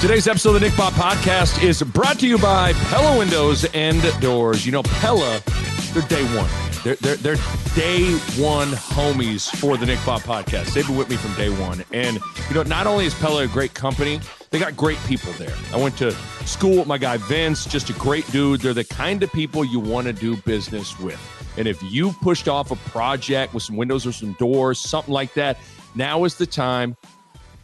Today's episode of the Nick Bob Podcast is brought to you by Pella Windows and Doors. You know, Pella, they're day one. They're, they're, they're day one homies for the Nick Bob Podcast. They've been with me from day one. And, you know, not only is Pella a great company, they got great people there. I went to school with my guy Vince, just a great dude. They're the kind of people you want to do business with. And if you pushed off a project with some windows or some doors, something like that, now is the time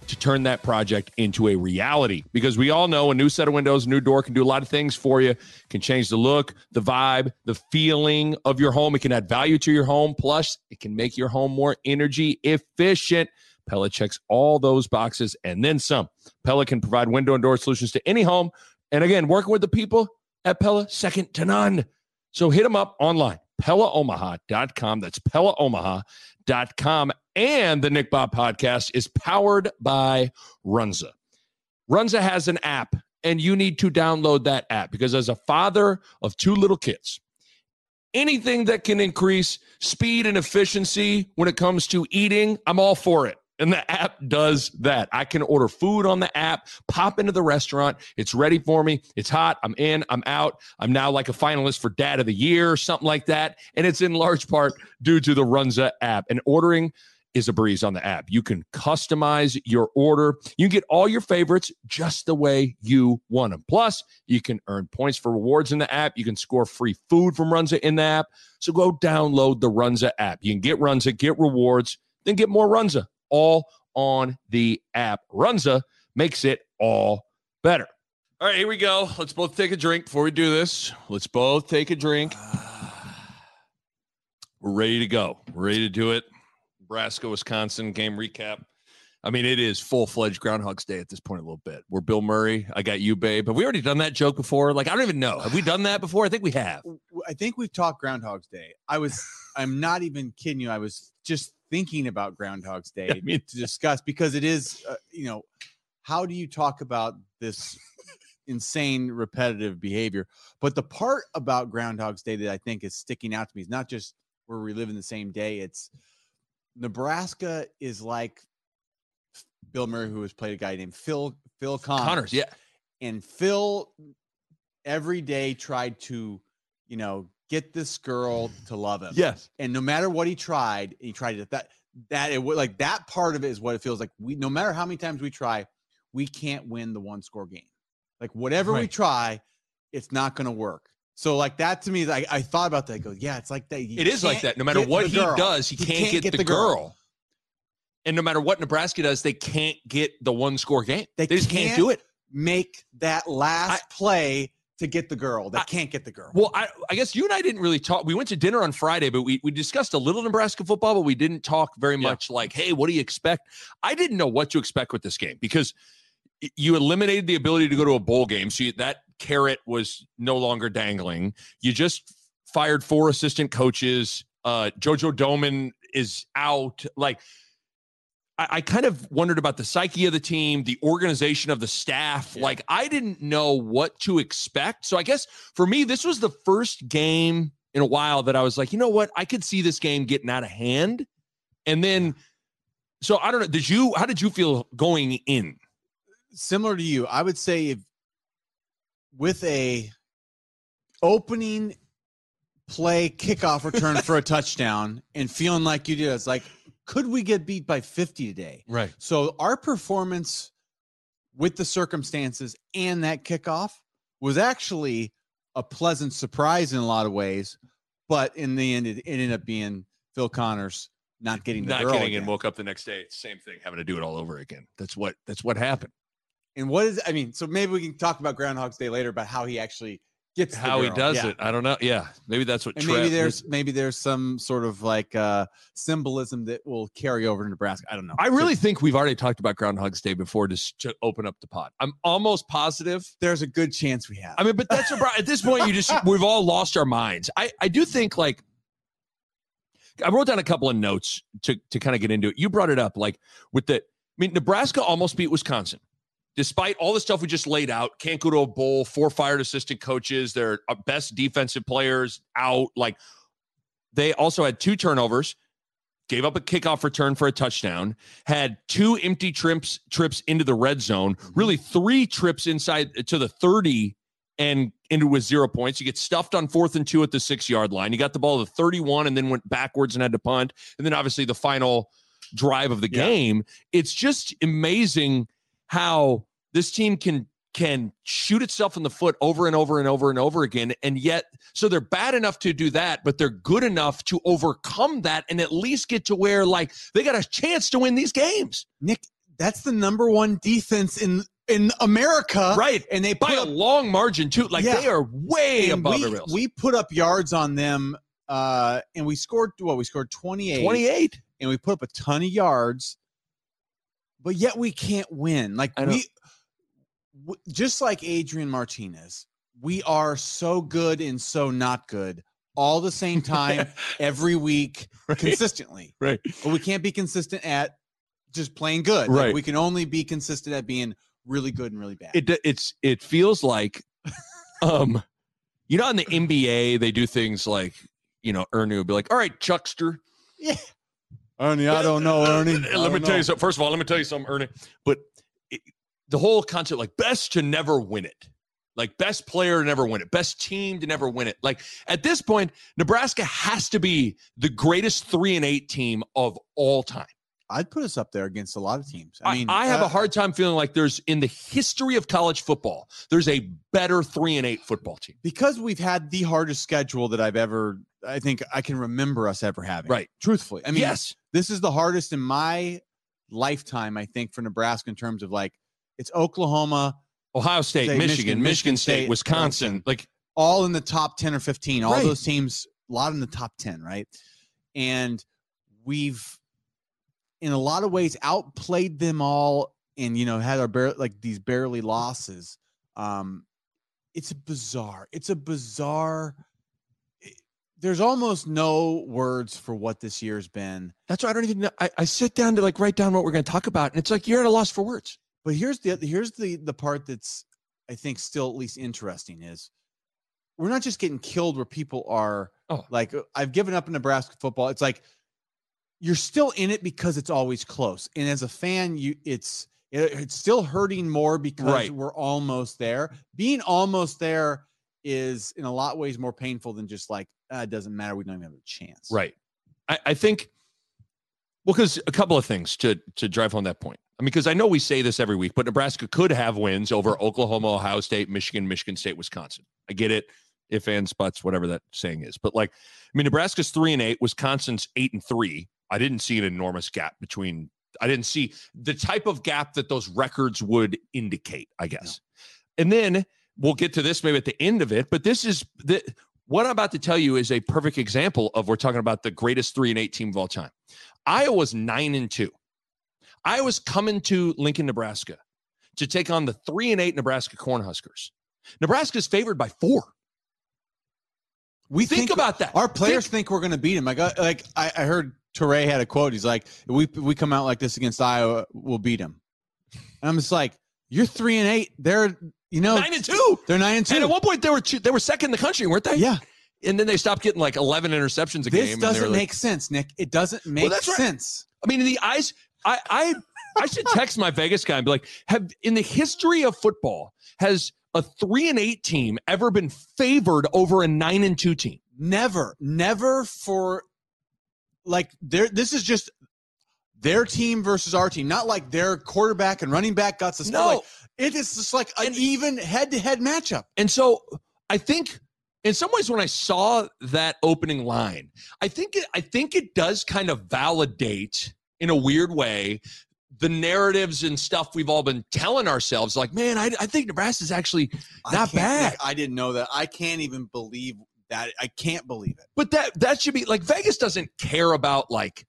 to turn that project into a reality because we all know a new set of windows, a new door can do a lot of things for you. can change the look, the vibe, the feeling of your home. It can add value to your home. Plus, it can make your home more energy efficient. Pella checks all those boxes and then some. Pella can provide window and door solutions to any home. And again, working with the people at Pella, second to none. So hit them up online, PellaOmaha.com. That's PellaOmaha.com. .Com and the Nick Bob podcast is powered by Runza. Runza has an app, and you need to download that app because as a father of two little kids, anything that can increase speed and efficiency when it comes to eating, I'm all for it. And the app does that. I can order food on the app, pop into the restaurant. It's ready for me. It's hot. I'm in. I'm out. I'm now like a finalist for Dad of the Year, or something like that. And it's in large part due to the Runza app. And ordering is a breeze on the app. You can customize your order. You can get all your favorites just the way you want them. Plus, you can earn points for rewards in the app. You can score free food from Runza in the app. So go download the Runza app. You can get Runza, get rewards, then get more Runza, all on the app. Runza makes it all better. All right, here we go. Let's both take a drink before we do this. Let's both take a drink. We're ready to go. We're ready to do it. Nebraska, Wisconsin game recap. I mean, it is full fledged Groundhog's Day at this point a little bit. We're Bill Murray. I got you, babe. Have we already done that joke before? Like, I don't even know. Have we done that before? I think we have. I think we've talked Groundhog's Day. I was, I'm not even kidding you. I was just thinking about Groundhog's Day I mean- to discuss because it is, uh, you know, how do you talk about this insane repetitive behavior? But the part about Groundhog's Day that I think is sticking out to me is not just where we're reliving the same day. It's Nebraska is like Bill Murray, who has played a guy named Phil Phil Connors. Connors, yeah. and Phil every day tried to, you know, get this girl to love him. Yes. And no matter what he tried, he tried it. That that it would like that part of it is what it feels like. We no matter how many times we try, we can't win the one score game. Like whatever we try, it's not gonna work. So like that to me, like I thought about that. I go, yeah, it's like that. You It is like that. No matter what he girl. does, he, can't, get, the, girl. And no matter what Nebraska does, they can't get the one score game. They, They just can't, can't do it. Make that last play to get the girl. They I- can't get the girl. Well, I, I guess you and I didn't really talk. We went to dinner on Friday, but we, we discussed a little Nebraska football, but we didn't talk very Yeah. much like, hey, what do you expect? I didn't know what to expect with this game because you eliminated the ability to go to a bowl game. So you, that carrot was no longer dangling. You just fired four assistant coaches. Uh, Jojo Domann is out. Like, I, I kind of wondered about the psyche of the team, the organization of the staff. Yeah. Like, I didn't know what to expect. So I guess for me, this was the first game in a while that I was like, you know what? I could see this game getting out of hand. And then, so I don't know. Did you, how did you feel going in? similar to you, I would say if with a opening play kickoff return for a touchdown and feeling like you did, it's like, could we get beat by 50 today? Right. So our performance with the circumstances and that kickoff was actually a pleasant surprise in a lot of ways. But in the end, it, ended up being Phil Connors not getting the Not girl getting again. and woke up the next day. Same thing, having to do it all over again. That's what, that's what happened. And what is I mean, so maybe we can talk about Groundhog's Day later about how he actually gets how he does Yeah. it. I don't know. Yeah, maybe that's what. Maybe there's maybe there's some sort of like uh symbolism that will carry over to Nebraska. I don't know. I really think we've already talked about Groundhog's Day before to, s- to open up the pod. I'm almost positive. there's a good chance we have. I mean, but that's at this point, you just we've all lost our minds. I I do think like I wrote down a couple of notes to to kind of get into it. You brought it up like with the. I mean, Nebraska almost beat Wisconsin. Despite all the stuff we just laid out, can't go to a bowl, four fired assistant coaches, their uh, best defensive players out. Like they also had two turnovers, gave up a kickoff return for a touchdown, had two empty trips trips into the red zone, really three trips inside to the 30 and ended with zero points. You get stuffed on fourth and two at the six yard line. You got the ball to 31 and then went backwards and had to punt. And then obviously the final drive of the Yeah. game. It's just amazing how this team can can shoot itself in the foot over and over and over and over again. And yet so they're bad enough to do that but they're good enough to overcome that and at least get to where like they got a chance to win these games. Nick, that's the number one defense in in America. right. And they by a long margin too. Like Yeah. they are way and above we, everybody else we put up yards on them uh and we scored what we scored 28 28 and we put up a ton of yards but yet we can't win. Like we just like adrian martinez we are so good and so not good all the same time every week right. consistently. Right. But we can't be consistent at just playing good. Like, Right. we can only be consistent at being really good and really bad. It it's it feels like um you know in the NBA they do things like you know Ernie would be like all right Chuckster. Yeah. ernie i don't know ernie. Let me tell you something first of all let me tell you something Ernie. But it, the whole concept like best to never win it. Like best player to never win it. Best team to never win it. Like at this point Nebraska has to be the greatest 3 and 8 team of all time. I'd put us up there against a lot of teams. I, i mean I have uh, a hard time feeling like there's in the history of college football there's a better 3 and 8 football team. Because we've had the hardest schedule that I've ever, I think I can remember us ever having. Right. Truthfully. I mean, yes. this is the hardest in my lifetime, I think, for Nebraska in terms of like, it's Oklahoma, Ohio State, Michigan, Michigan, Michigan, State, State, Wisconsin. Like, all in the top 10 or 15, all Right. those teams, a lot in the top 10, right? And we've, in a lot of ways, outplayed them all and, you know, had our bar- like these barely losses. Um, it's bizarre. It's a bizarre. it- There's almost no words for what this year's been. that's why I don't even know. I, I sit down to like write down what we're going to talk about. And it's like, you're at a loss for words. But here's the here's the the part that's I think still at least interesting is we're not just getting killed where people are Oh. like uh, I've given up in Nebraska football. It's like you're still in it because it's always close. And as a fan, you it's it, it's still hurting more because Right. we're almost there. Being almost there is in a lot of ways more painful than just like ah, it doesn't matter. We don't even have a chance. Right. I, I think, well, because a couple of things to, to drive home that point. I mean, because I know we say this every week, but Nebraska could have wins over Oklahoma, Ohio State, Michigan, Michigan State, Wisconsin. I get it. If and spots, whatever that saying is. But like, I mean, Nebraska's three and eight, Wisconsin's eight and three. I didn't see an enormous gap between I didn't see the type of gap that those records would indicate, I guess. And then we'll get to this maybe at the end of it, but this is the what I'm about to tell you is a perfect example of we're talking about the greatest three and eight team of all time. Iowa's nine and two. Iowa's coming to Lincoln, Nebraska to take on the three and eight Nebraska Cornhuskers. Nebraska is favored by four. We Think, about that. Our players Think- think, we're going to beat him. Like, I- like I, I heard Toure had a quote. He's like, if we we come out like this against Iowa, we'll beat him. And I'm just like, you're three and eight. They're you know nine and two. They're nine and two. And at one point they were two, they were second in the country, weren't they? yeah, And then they stopped getting like 11 interceptions a game. this they were doesn't like- make sense, Nick. It doesn't make right. sense. I mean, in the eyes, I, I, I should text my Vegas guy and be like, have in the history of football, has a three and eight team ever been favored over a nine and two team? Never, never for like there. This is just their team versus our team. Not like their quarterback and running back got suspended. No. Like, it is just like an even head-to-head matchup. And so I think in some ways when I saw that opening line, I think it, I think it does kind of validate in a weird way the narratives and stuff we've all been telling ourselves. Like, man, I, I think Nebraska's actually not can't- bad. I didn't know that. I can't even believe that. I can't believe it. But that that should be like Vegas doesn't care about like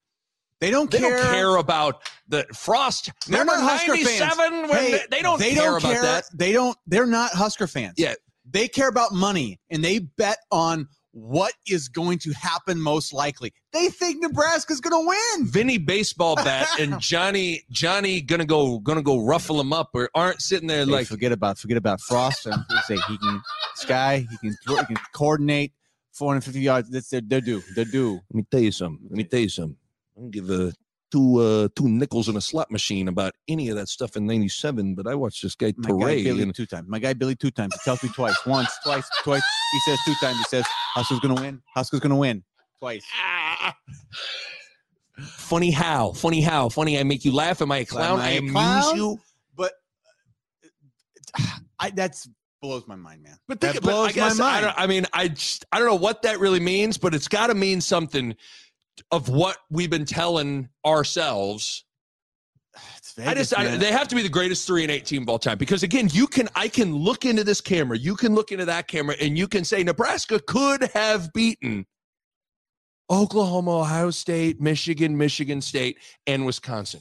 They don't they care. don't care about the Frost. They're Remember not Husker fans. 97 when Hey, they, they don't they care don't about care. that. They don't. They're not Husker fans. Yeah. they care about money and they bet on what is going to happen most likely. They think Nebraska's going to win. Vinny baseball bat and Johnny Johnny gonna go gonna go ruffle him up or aren't sitting there Hey, like forget about forget about Frost. I'm say he can sky. He can he can coordinate 450 yards. That's their they're due. They're due. Let me tell you something. Let me tell you something. I don't give a two uh two nickels in a slot machine about any of that stuff in '97. But I watched this guy My guy Billy and two times. My guy Billy two times. He tells me twice. Once, twice, twice. He says two times. He says Huskers gonna win. Huskers gonna win. Twice. funny how, funny how, funny. I make you laugh. Am I a clown? I am I I amuse clown? you. But uh, I that's blows my mind, man. But that think, but I blows guess my I, mind. don't, I mean, I just I don't know what that really means, but it's got to mean something of what we've been telling ourselves. It's I Vegas, just I, they have to be the greatest three and eight team of all time because again, you can I can look into this camera, you can look into that camera, and you can say Nebraska could have beaten Oklahoma, Ohio State, Michigan, Michigan State, and Wisconsin.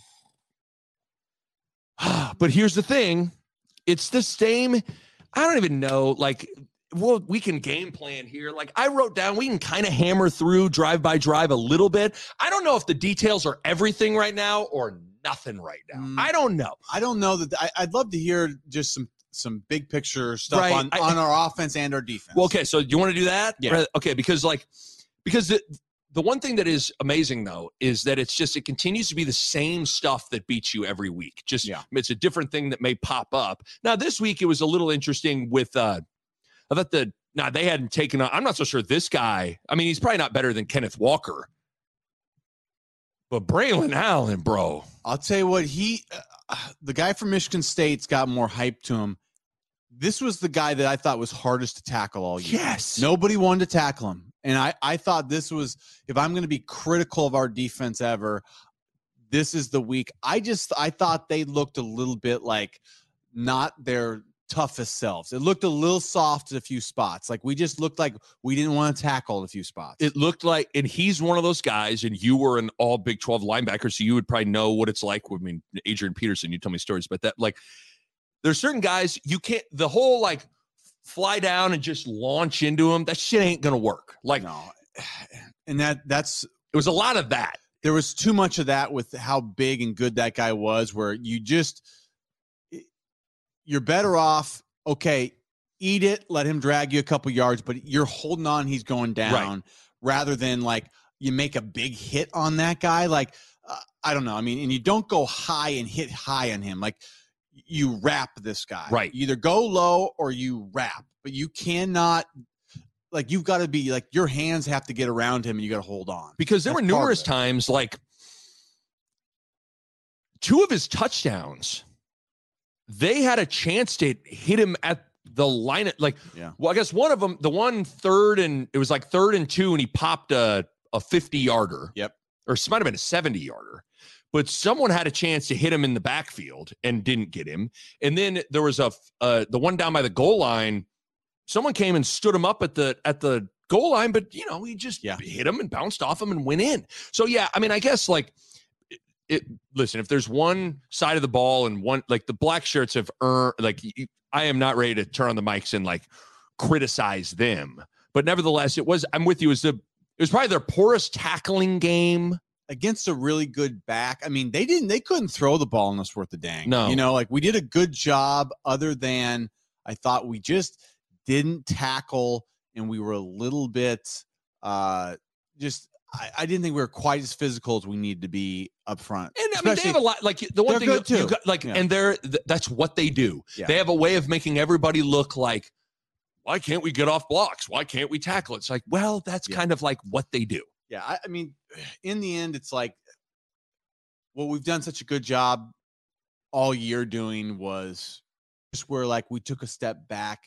but here's the thing: it's the same. I don't even know. Like, well, we can game plan here. Like I wrote down, we can kind of hammer through drive by drive a little bit. I don't know if the details are everything right now or nothing right now. Mm. I don't know. I don't know that I, I'd love to hear just some some big picture stuff Right, on, I- on our offense and our defense. Well, okay, so you want to do that? Yeah. Okay, because like because the the one thing that is amazing though is that it's just it continues to be the same stuff that beats you every week. Just Yeah. it's a different thing that may pop up. Now this week it was a little interesting with uh I thought the now they hadn't taken on I'm not so sure this guy. I mean, he's probably not better than Kenneth Walker. But Braylon Allen, bro. I'll tell you what he, uh, the guy from Michigan State's got more hype to him. This was the guy that I thought was hardest to tackle all year. Yes. Nobody wanted to tackle him. And I, I thought this was, if I'm going to be critical of our defense ever, this is the week. I just, I thought they looked a little bit like not their toughest selves. It looked a little soft at a few spots. Like we just looked like we didn't want to tackle a few spots. it looked like, and he's one of those guys, and you were an all Big 12 linebacker, so you would probably know what it's like. I mean, Adrian Peterson, you tell me stories about that. Like, there's certain guys you can't, the whole like fly down and just launch into them, that shit ain't gonna work. Like, no. And that, that's, it was a lot of that. there was too much of that with how big and good that guy was where you just you're better off okay eat it let him drag you a couple yards but you're holding on he's going down rather than like you make a big hit on that guy. Like uh, i don't know. I mean and you don't go high and hit high on him. Like you wrap this guy. Right. you either go low or you wrap but you cannot like you've got to be like your hands have to get around him and you got to hold on. Because there That's were numerous times, like, two of his touchdowns, they had a chance to hit him at the line. Like, Yeah. well, I guess one of them, the one third and it was like third and two, and he popped a, a 50 yarder. Yep. Or it might have been a 70 yarder. But someone had a chance to hit him in the backfield and didn't get him. And then there was a uh, the one down by the goal line. Someone came and stood him up at the at the goal line, but you know he just Yeah. hit him and bounced off him and went in. So yeah, I mean, I guess like it. Listen, if there's one side of the ball and one like the black shirts have earned like I am not ready to turn on the mics and like criticize them, but nevertheless, it was. I'm with you. It was the it was probably their poorest tackling game. against a really good back. I mean, they didn't they couldn't throw the ball unless worth the dang. No. You know, like we did a good job other than I thought we just didn't tackle and we were a little bit uh just I, I didn't think we were quite as physical as we needed to be up front. And I mean, they have a lot. Like the one thing you got, like, Yeah. and they're th- that's what they do. Yeah. They have a way of making everybody look like, why can't we get off blocks? Why can't we tackle? It's like, well, that's Yeah. kind of like what they do. Yeah, I, I mean, in the end, it's like what we've done such a good job all year doing was just where like we took a step back.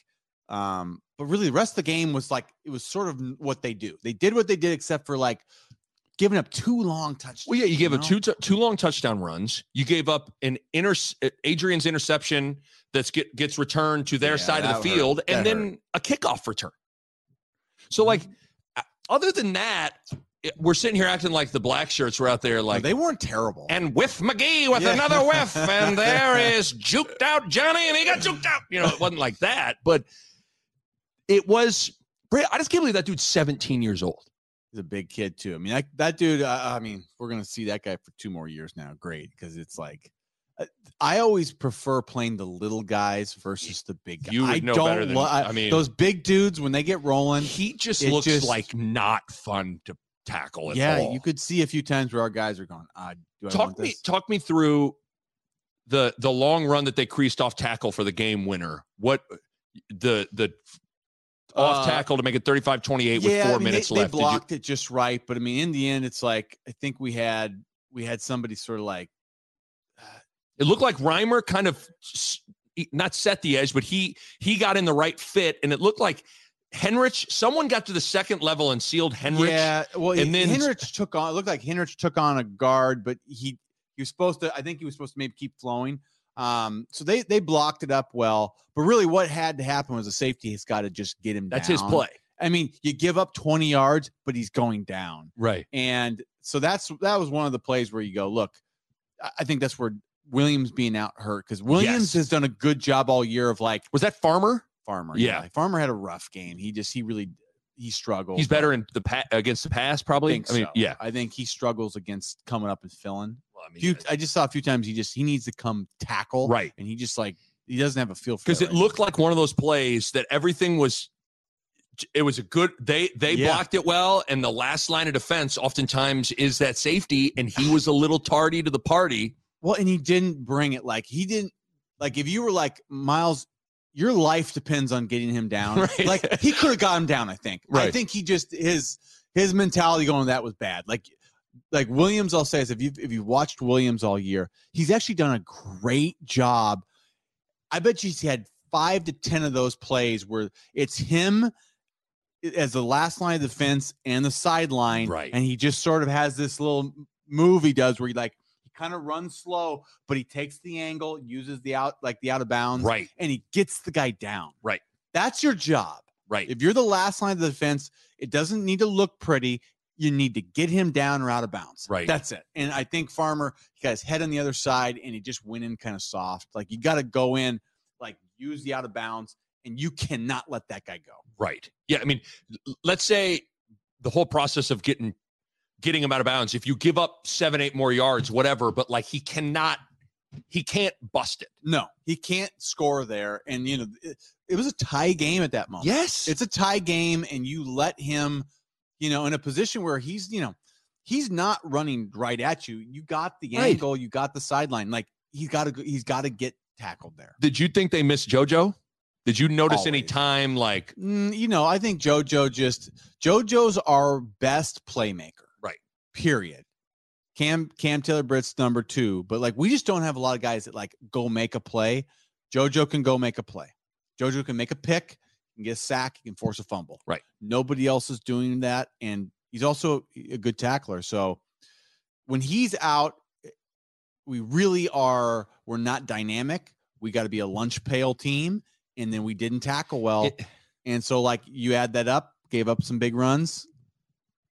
Um, but really, the rest of the game was like it was sort of what they do. They did what they did, except for like giving up two long touchdowns. Well, yeah, you gave up know? two t- two long touchdown runs. You gave up an inter Adrian's interception that's get, gets returned to their Yeah, side of the field, and That then hurt. Mm-hmm. a kickoff return. So, like, uh, other than that, it- we're sitting here acting like the black shirts were out there, No, like they weren't terrible. and whiff McGee with Yeah. another whiff, and there is juked out Johnny, and he got juked out. You know, it wasn't like that, but it was. I just can't believe that dude's 17 years old. He's a big kid too. I mean, that, that dude. Uh, I mean, we're gonna see that guy for two more years now. Great, because it's like uh, I always prefer playing the little guys versus the big guys. You would I know don't better than- lo- I mean- those big dudes when they get rolling. He just looks just- like not fun to tackle at Yeah, all. you could see a few times where our guys are going. Uh, do I talk me this? talk me through the the long run that they creased off tackle for the game winner. What the the off Uh, tackle to make it 35-28 with yeah, four I mean, minutes they, left. They Did you- blocked it just right, but I mean, in the end, it's like I think we had we had somebody sort of like it looked like Reimer kind of not set the edge, but he he got in the right fit, and it looked like Henrich. Someone got to the second level and sealed Henrich. Yeah, well, and then Henrich took on. It looked like Henrich took on a guard, but he he was supposed to. I think he was supposed to maybe keep flowing. Um, so they they blocked it up well, but really, what had to happen was a safety has got to just get him. That's his play, I mean, you give up twenty yards, but he's going down, right? and so that's that was one of the plays where you go, look, I- think that's where Williams being out hurt because Williams Yes. has done a good job all year of like Was that Farmer? Farmer. Yeah. like, Farmer had a rough game. He just he really he struggled. He's better in the pa- against the pass, probably. think I mean, so. yeah. I think he struggles against coming up and filling. Well, I mean, Few, I just saw a few times he just he needs to come tackle, Right. And he just like he doesn't have a feel for it. because it right looked like one of those plays that everything was it was a good they they Yeah. blocked it well and the last line of defense oftentimes is that safety and he was a little tardy to the party Well, and he didn't bring it like he didn't like if you were like Myles, your life depends on getting him down. Right. Like he could have got him down. I think. I think he just his his mentality going that was bad. Like like Williams, I'll say is if you if you've watched Williams all year, he's actually done a great job. I bet you he's had five to ten of those plays where it's him as the last line of defense and the sideline, Right. And he just sort of has this little move he does where he like he kind of runs slow, but he takes the angle, uses the out like the out of bounds, right and he gets the guy down. Right. That's your job. right If you're the last line of the defense, it doesn't need to look pretty. You need to get him down or out of bounds. Right. That's it. And I think Farmer, he got his head on the other side and he just went in kind of soft. Like you got to go in, like use the out of bounds, and you cannot let that guy go. right yeah i mean let's say the whole process of getting getting him out of bounds if you give up seven eight more yards whatever but like he cannot he can't bust it No, he can't score there. And you know, it, it was a tie game at that moment. yes it's a tie game and you let him you know in a position where he's you know he's not running right at you you got the Right. angle you got the sideline like he's got to he's got to get tackled there did you think they missed jojo did you notice any time like Mm, you know i think jojo just jojo's our best playmaker. Period. Cam cam taylor britt's number two but like we just don't have a lot of guys that like go make a play. Jojo can go make a play. Jojo can make a pick can get a sack can force a fumble. Right. nobody else is doing that and he's also a good tackler. So when he's out we really are we're not dynamic. We got to be a lunch pail team and then we didn't tackle well. It- and so like you add that up gave up some big runs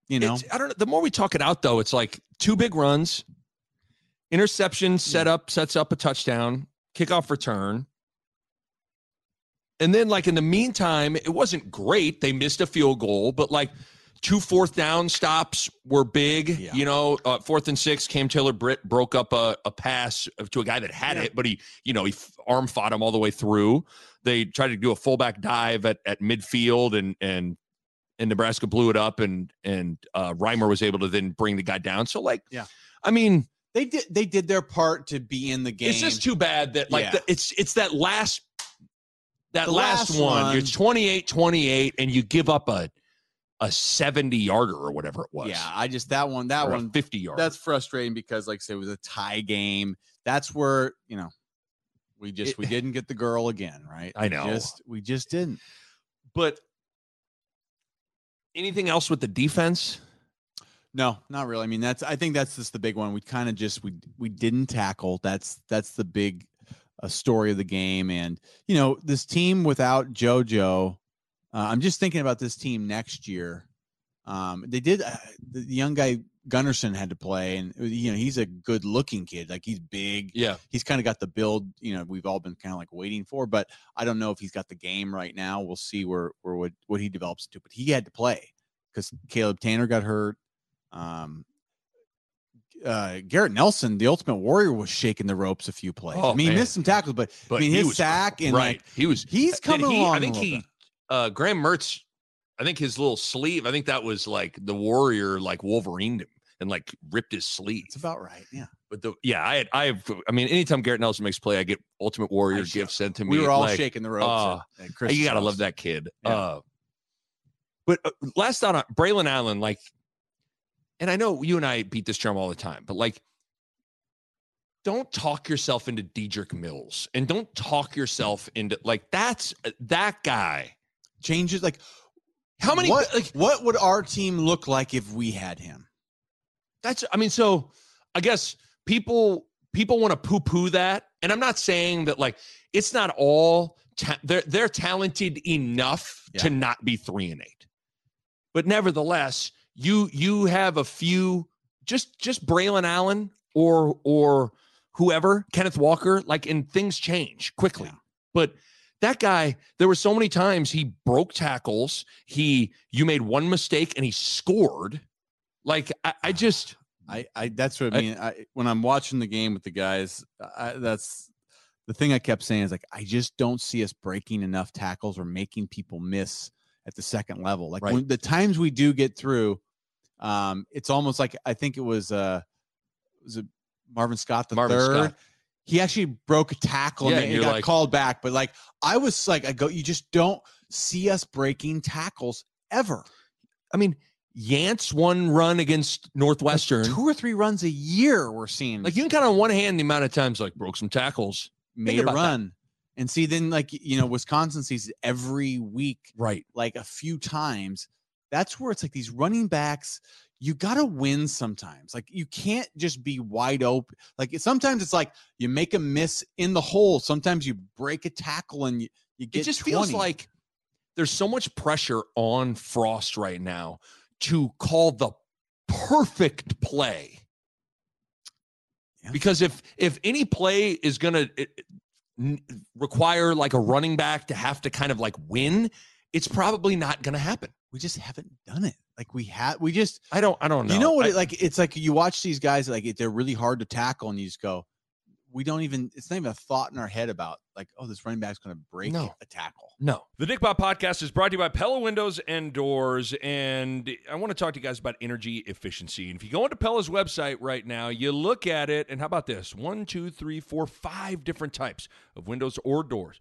you know It's- I don't know. The more we talk it out, though, it's like two big runs, interception, set up, sets up a touchdown, kickoff return. And then, like, in the meantime, it wasn't great. They missed a field goal, but like two fourth down stops were big. Yeah. You know, uh, fourth and six, Cam Taylor Britt broke up a, a pass to a guy that had Yeah. it, but he, you know, he arm fought him all the way through. They tried to do a fullback dive at, at midfield and, and, and Nebraska blew it up and and uh Reimer was able to then bring the guy down. So like Yeah. I mean, they did they did their part to be in the game it's just too bad that like Yeah. the, it's it's that last that last, last one, one. you're 28 28 and you give up a a 70 yarder or whatever it was. yeah i just that one that or one 50 yard. that's frustrating because like I said it was a tie game that's where you know we just It- we didn't get the girl again right I We know. just we just didn't but anything else with the defense? No, not really. I mean, that's I think that's just the big one. We kind of just we we didn't tackle. That's that's the big uh, story of the game. And you know, this team without JoJo, uh, I'm just thinking about this team next year. Um, they did uh, the young guy Gunnarsson had to play, and uh, you know he's a good looking kid. Like he's big. Yeah. He's kind of got the build. You know, we've all been kind of like waiting for, but I don't know if he's got the game right now. We'll see where where what what he develops into. But he had to play because Caleb Tannor got hurt. Um, uh, Garrett Nelson, the Ultimate Warrior, was shaking the ropes a few plays. Oh, I mean, he missed some tackles, but, But I mean, his was sack and right. like he was. he's coming he- along. I think he. bit. Uh, Graham Mertz. I think his little sleeve. I think that was like the warrior, like Wolverined him and like ripped his sleeve. It's about right. Yeah, But the yeah, I had, I have. I mean, anytime Garrett Nelson makes play, I get Ultimate Warrior gifts sent to me. we were all like, shaking the ropes. uh, at, at you gotta house. love that kid. Yeah. Uh, but uh, last thought on Braylon Allen, like, and I know you and I beat this drum all the time, but like, don't talk yourself into Dedrick Mills, and don't talk yourself into like that's uh, that guy. changes. Like, How many? What Like, what would our team look like if we had him? That's I mean, so I guess people people want to poo-poo that. And I'm not saying that like it's not all ta- they're they're talented enough to not be three and eight. But nevertheless, you you have a few just just Braylon Allen or or whoever, Kenneth Walker, like and things change quickly. Yeah. But that guy, there were so many times he broke tackles. He you made one mistake and he scored. Like I, I just I, I that's what I I- mean. I, when I'm watching the game with the guys, I, that's the thing I kept saying is like I just don't see us breaking enough tackles or making people miss at the second level. Like Right. when the times we do get through, um, it's almost like I think it was uh was it Marvin Scott the Marvin third. Scott. He actually broke a tackle Yeah, and and it got like- called back. But like I was like, I go, you just don't see us breaking tackles ever. I mean, Yant's one run against Northwestern. Two or three runs a year we're seeing. Like you can count on one hand the amount of times like broke some tackles. made a about that. run. And see, then like you know, Wisconsin sees it every week, Right. like a few times. That's where it's like these running backs. You got to win sometimes. Like you can't just be wide open. Like sometimes it's like you make a miss in the hole. Sometimes you break a tackle and you, you get. It just 20. feels like there's so much pressure on Frost right now to call the perfect play. Yeah. Because if if any play is going to require like a running back to have to kind of like win, it's probably not going to happen. we just haven't done it. Like we have, we just I don't I don't know. You know what? I- it, like it's like you watch these guys like they're really hard to tackle, and you just go, we don't even. It's not even a thought in our head about like, oh, this running back's going to break No. a tackle. No. The Nick Bob podcast is brought to you by Pella Windows and Doors. And I want to talk to you guys about energy efficiency. And if you go into Pella's website right now, you look at it, and how about this? One, two, three, four, five different types of windows or doors.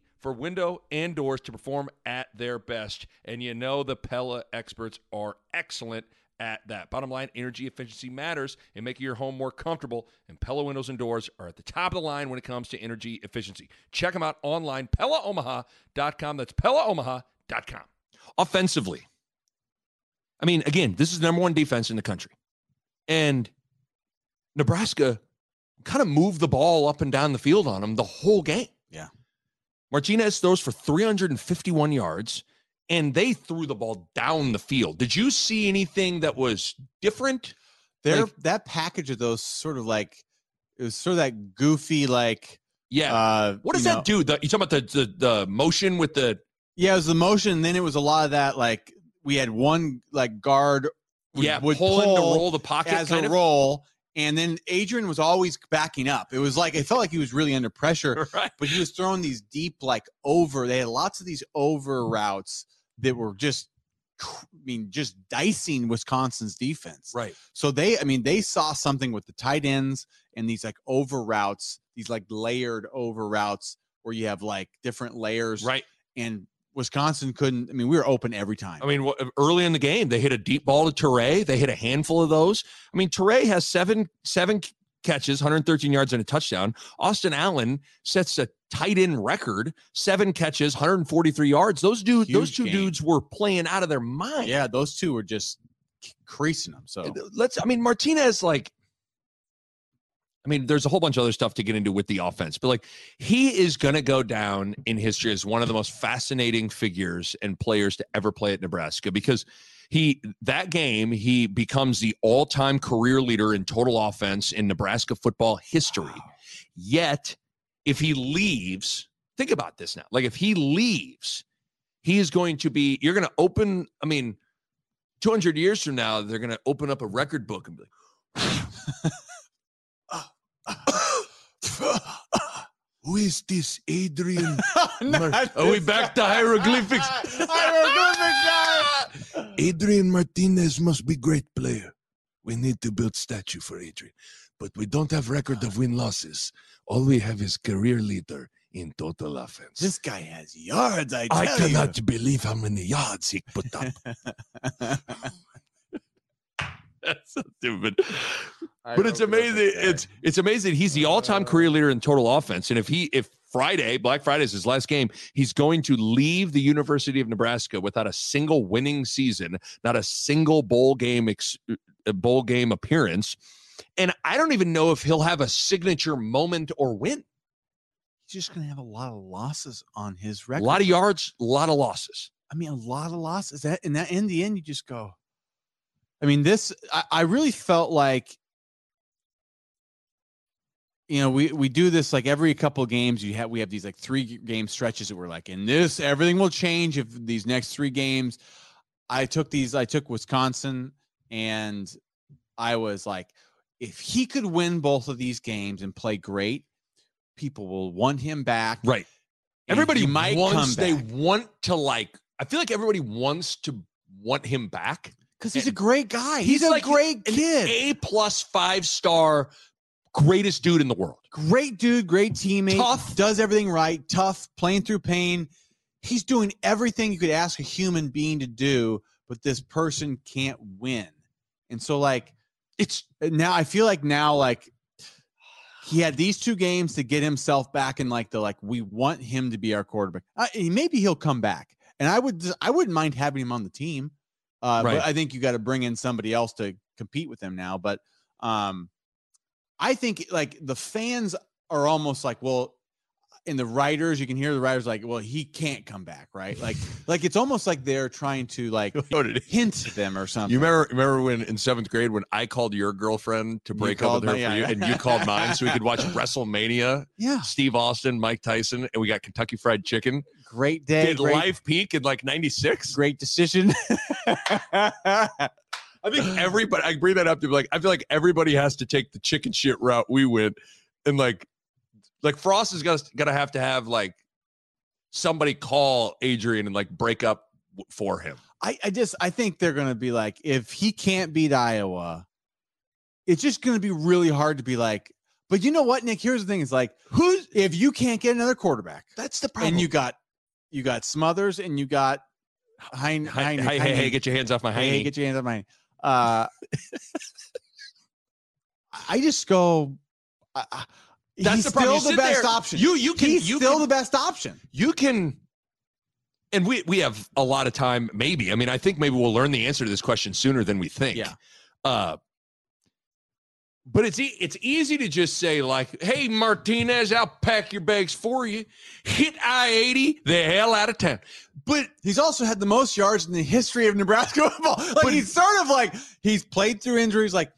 for window and doors to perform at their best. And you know the Pella experts are excellent at that. Bottom line, energy efficiency matters in making your home more comfortable, and Pella windows and doors are at the top of the line when it comes to energy efficiency. Check them out online, PellaOmaha.com. That's PellaOmaha.com. Offensively, I mean, again, this is the number one defense in the country. And Nebraska kind of moved the ball up and down the field on them the whole game. Martinez throws for 351 yards, and they threw the ball down the field. Did you see anything that was different? There, Like- that package of those sort of like it was sort of that goofy like. Yeah. Uh, what does that know- do? The, you talking about the, the the motion with the Yeah, it was the motion. And then it was a lot of that like we had one like guard. would- yeah would pulling to roll the pocket as kind a of roll, and then Adrian was always backing up. It was like it felt like he was really under pressure. right. but he was throwing these deep like over they had lots of these over routes that were just I mean, just dicing Wisconsin's defense. Right. So they, I mean, they saw something with the tight ends and these like over routes, these like layered over routes where you have like different layers. Right. And Wisconsin couldn't. I mean, we were open every time. I mean, early in the game, they hit a deep ball to Toure. They hit a handful of those. I mean, Toure has seven seven catches, 113 yards and a touchdown. Austin Allen sets a tight end record, seven catches, 143 yards. Those dudes, those two game. dudes were playing out of their mind. yeah, those two were just creasing them. So let's i mean martinez like i mean there's a whole bunch of other stuff to get into with the offense but like he is going to go down in history as one of the most fascinating figures and players to ever play at nebraska because he that game he becomes the all-time career leader in total offense in nebraska football history. Yet if he leaves think about this now like if he leaves he is going to be you're going to open i mean 200 years from now, they're going to open up a record book and be like, Who is this Adrian? Mar- Are we back to hieroglyphics? hieroglyphics Adrian Martinez must be great player. We need to build statue for Adrian, but we don't have record of win losses. All we have is career leader in total offense. This guy has yards. I tell I you. cannot believe how many yards he put up. That's so stupid. But it's amazing. It's it's amazing. He's the all-time career leader in total offense. And if he if Friday, Black Friday is his last game, he's going to leave the University of Nebraska without a single winning season, not a single bowl game ex, uh, bowl game appearance. And I don't even know if he'll have a signature moment or win. He's just gonna have a lot of losses on his record. A lot of yards, a lot of losses. I mean, a lot of losses. That and that in the end, you just go. I mean, this I, I really felt like you know, we we do this like every couple of games. You have we have these like three game stretches that we're like, in this everything will change if these next three games. I took these. I took Wisconsin, and I was like, if he could win both of these games and play great, people will want him back. Right. Everybody might wants come they want to like I feel like everybody wants to want him back. Because he's a great guy. He's, He's a like great kid. A plus five star greatest dude in the world. great dude, great teammate, Tough. does everything right, tough, playing through pain. He's doing everything you could ask a human being to do, but this person can't win. And so, like, It's now I feel like now, like, he had these two games to get himself back in like the like we want him to be our quarterback. Uh, maybe he'll come back, and I would I wouldn't mind having him on the team. Uh, Right. But I think you got to bring in somebody else to compete with him now. But um, I think like the fans are almost like, well, in the writers, you can hear the writers like, well, he can't come back, right? Like, like it's almost like they're trying to like hint them or something. You remember remember when in seventh grade when I called your girlfriend to break up with her my- for you, and you called mine so we could watch WrestleMania, yeah, Steve Austin, Mike Tyson, and we got Kentucky Fried Chicken. great day, Did great, life peak in like '96? great decision. I think everybody. I bring that up to be like, I feel like everybody has to take the chicken shit route we went, and like, like Frost is gonna gonna have to have like somebody call Adrian and like break up for him. I, I just I think they're gonna be like, if he can't beat Iowa, it's just gonna be really hard to be like. But you know what, Nick? Here's the thing: is like, who's if you can't get another quarterback, That's the problem. and you got you got Smothers and you got Hein, hey, Hein, hey, hey, hey, get your hands off my hey, hiney. hey, get your hands on my. Uh, I just go. Uh, That's he's the problem. still the best there- option. You you can he's you still can, the best option. you can and we we have a lot of time maybe i mean i think maybe we'll learn the answer to this question sooner than we think Yeah. uh but it's e- it's easy to just say like hey martinez i'll pack your bags for you hit i-80 the hell out of town but He's also had the most yards in the history of Nebraska football. Like But- he's sort of like he's played through injuries. Like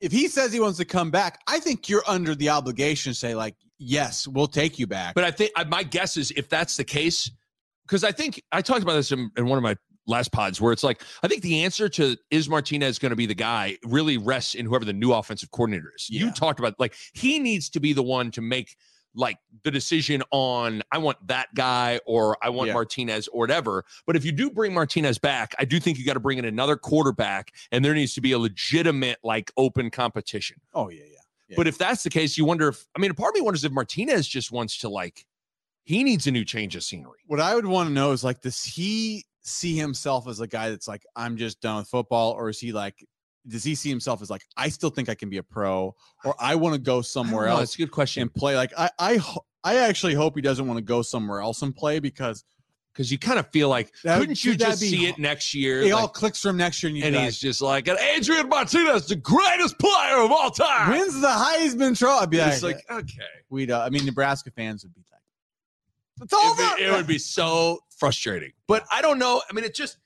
if he says he wants to come back, I think you're under the obligation to say like, yes, we'll take you back. But I think my guess is if that's the case, because I think I talked about this in, in one of my last pods where it's like I think the answer to is Martinez going to be the guy really rests in whoever the new offensive coordinator is. You talked about like he needs to be the one to make like the decision on I want that guy or I want Yeah. Martinez or whatever. But if you do bring Martinez back, I do think you got to bring in another quarterback, and there needs to be a legitimate like open competition. Oh yeah, yeah. Yeah. But if that's the case, you wonder if I mean, a part of me wonders if Martinez just wants to like he needs a new change of scenery. What I would want to know is like, does he see himself as a guy that's like, I'm just done with football, or is he like, does he see himself as like, I still think I can be a pro, or I want to go somewhere I don't know, else That's a good question and play? Like, I, I, I actually hope he doesn't want to go somewhere else and play because because you kind of feel like That- couldn't you just be see it next year? it Like, all clicks from next year, and, you and he's just like, Adrian Martinez, the greatest player of all time. wins the Heisman Trophy. I'd be It's like, like, okay. we'd. Uh, I mean, Nebraska fans would be like, it's over. be- it would be so frustrating. But I don't know. I mean, it just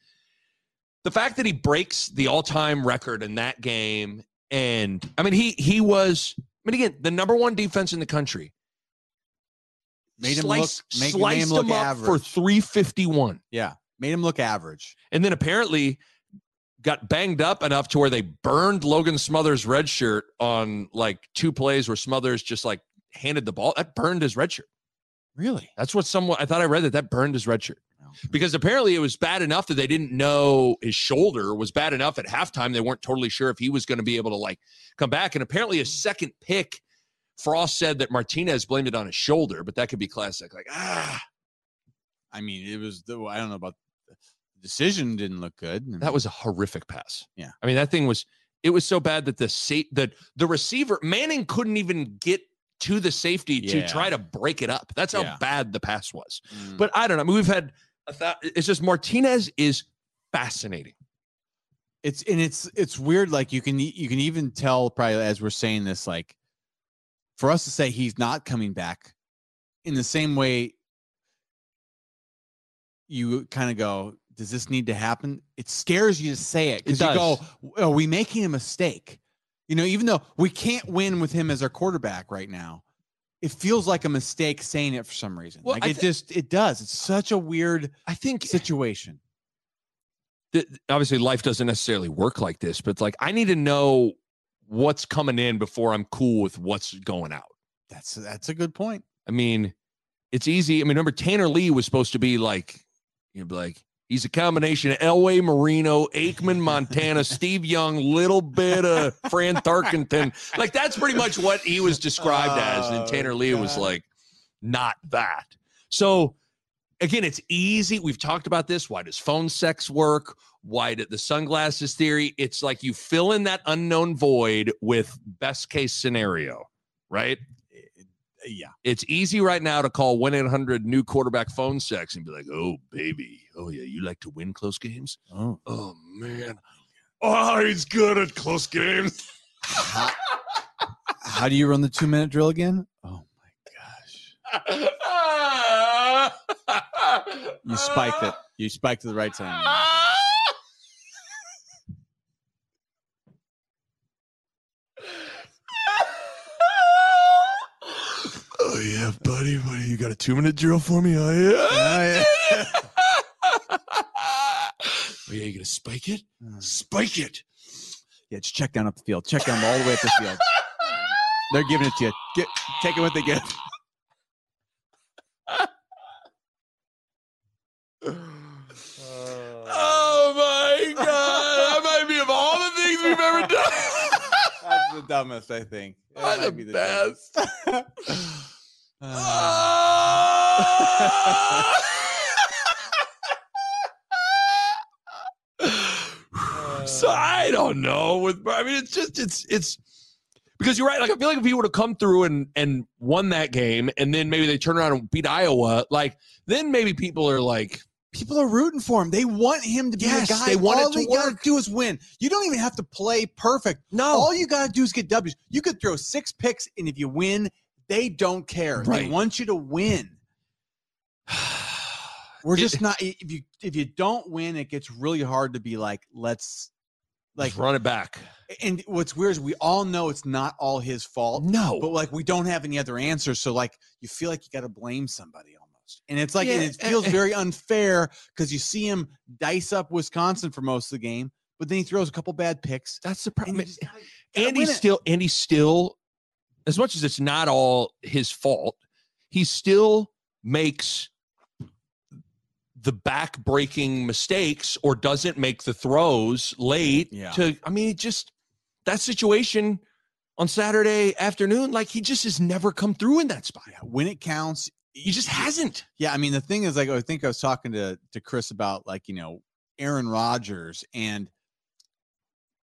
the fact that he breaks the all-time record in that game, and I mean, he he was. I mean, again, the number one defense in the country. Made him sliced, look- made sliced him look him up for 351. yeah, made him look average. and then apparently got banged up enough to where they burned Logan Smothers' red shirt on like two plays where Smothers just like handed the ball. That burned his red shirt. Really? That's what someone I thought I read that that burned his red shirt because apparently it was bad enough that they didn't know his shoulder was bad enough at halftime. They weren't totally sure if he was going to be able to like come back. And apparently his second pick, Frost said that Martinez blamed it on his shoulder, but that could be classic. Like, ah, I mean, it was the I don't know about the decision didn't look good. That was a horrific pass. Yeah. I mean, that thing was it was so bad that the sa- the the receiver Manning couldn't even get to the safety to try to break it up. That's how Yeah. bad the pass was. Mm. But I don't know. I mean, we've had thou- it's just Martinez is fascinating. it's and it's it's weird. Like you can you can even tell probably as we're saying this, like for us to say he's not coming back in the same way you kind of go, does this need to happen? It scares you to say it because you go, are oh, we making a mistake? You know, even though we can't win with him as our quarterback right now, it feels like a mistake saying it for some reason. Well, like I it thi- just it does. It's such a weird I think situation. that obviously life doesn't necessarily work like this, but it's like I need to know what's coming in before I'm cool with what's going out. That's that's a good point. I mean, it's easy. I mean, remember Tanner Lee was supposed to be like, you know, be like he's a combination of Elway Marino, Aikman, Montana, Steve Young, little bit of Fran Tarkenton. Like that's pretty much what he was described as, and Oh, Tanner Lee was like, not that. So again, it's easy. We've talked about this. Why does phone sex work? Why did the sunglasses theory? It's like you fill in that unknown void with best case scenario, right? Eh, eh, yeah. it's easy right now to call 1 800 new quarterback phone sex and be like, oh, baby. Oh, yeah. You like to win close games? Oh. Oh, man. Oh, he's good at close games. How, how do you run the two minute drill again? Oh my gosh. You spiked it. You spiked to the right time. Oh, yeah, buddy. buddy, you got a two minute drill for me? Oh, yeah. oh, yeah. You going to spike it? Spike it. Yeah, just check down up the field. Check down all the way up the field. They're giving it to you. Get take it what they get. Oh my god! That might be of all the things we've ever done. That's the dumbest, I think. That might the be the best. Uh, so I don't know. With I mean, it's just it's it's because you're right. Like I feel like if he would have come through and and won that game, and then maybe they turn around and beat Iowa, like then maybe people are like, People are rooting for him. They want him to be Yes, the guy. they want it All to they gotta do is win. You don't even have to play perfect. no, All you gotta do is get W's. You could throw six picks, and if you win, they don't care. They want you to win. We're just not. If you if you don't win, it gets really hard to be like, let's like. like run it back. And what's weird is we all know it's not all his fault, No, but like we don't have any other answers. So like you feel like you got to blame somebody almost, and it's like and it feels eh, eh. very unfair because you see him dice up Wisconsin for most of the game, but then he throws a couple bad picks. that's the And problem. just gotta- gotta and he's still and he's still as much as it's not all his fault he still makes the back breaking mistakes or doesn't make the throws late Yeah. to I mean just that situation on Saturday afternoon like he just has never come through in that spot. when it counts, He just hasn't. Yeah, I mean the thing is like I think I was talking to to Chris about like, you know, Aaron Rodgers and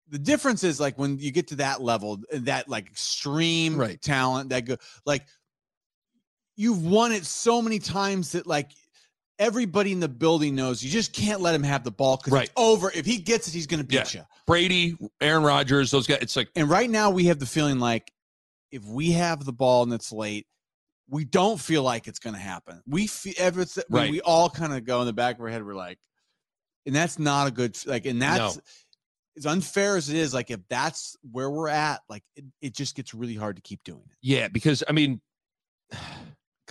the difference is like when you get to that level, that like extreme Right. talent that go like you've won it so many times that like everybody in the building knows you just can't let him have the ball because Right. it's over. If he gets it, he's gonna beat you. Brady, Aaron Rodgers, those guys it's like And right now we have the feeling like if we have the ball and it's late, we don't feel like it's going to happen. We feel everything. Right. We all kind of go in the back of our head. We're like, and that's not a good like. And that's No. as unfair as it is. Like if that's where we're at, like it, it just gets really hard to keep doing it yeah, because I mean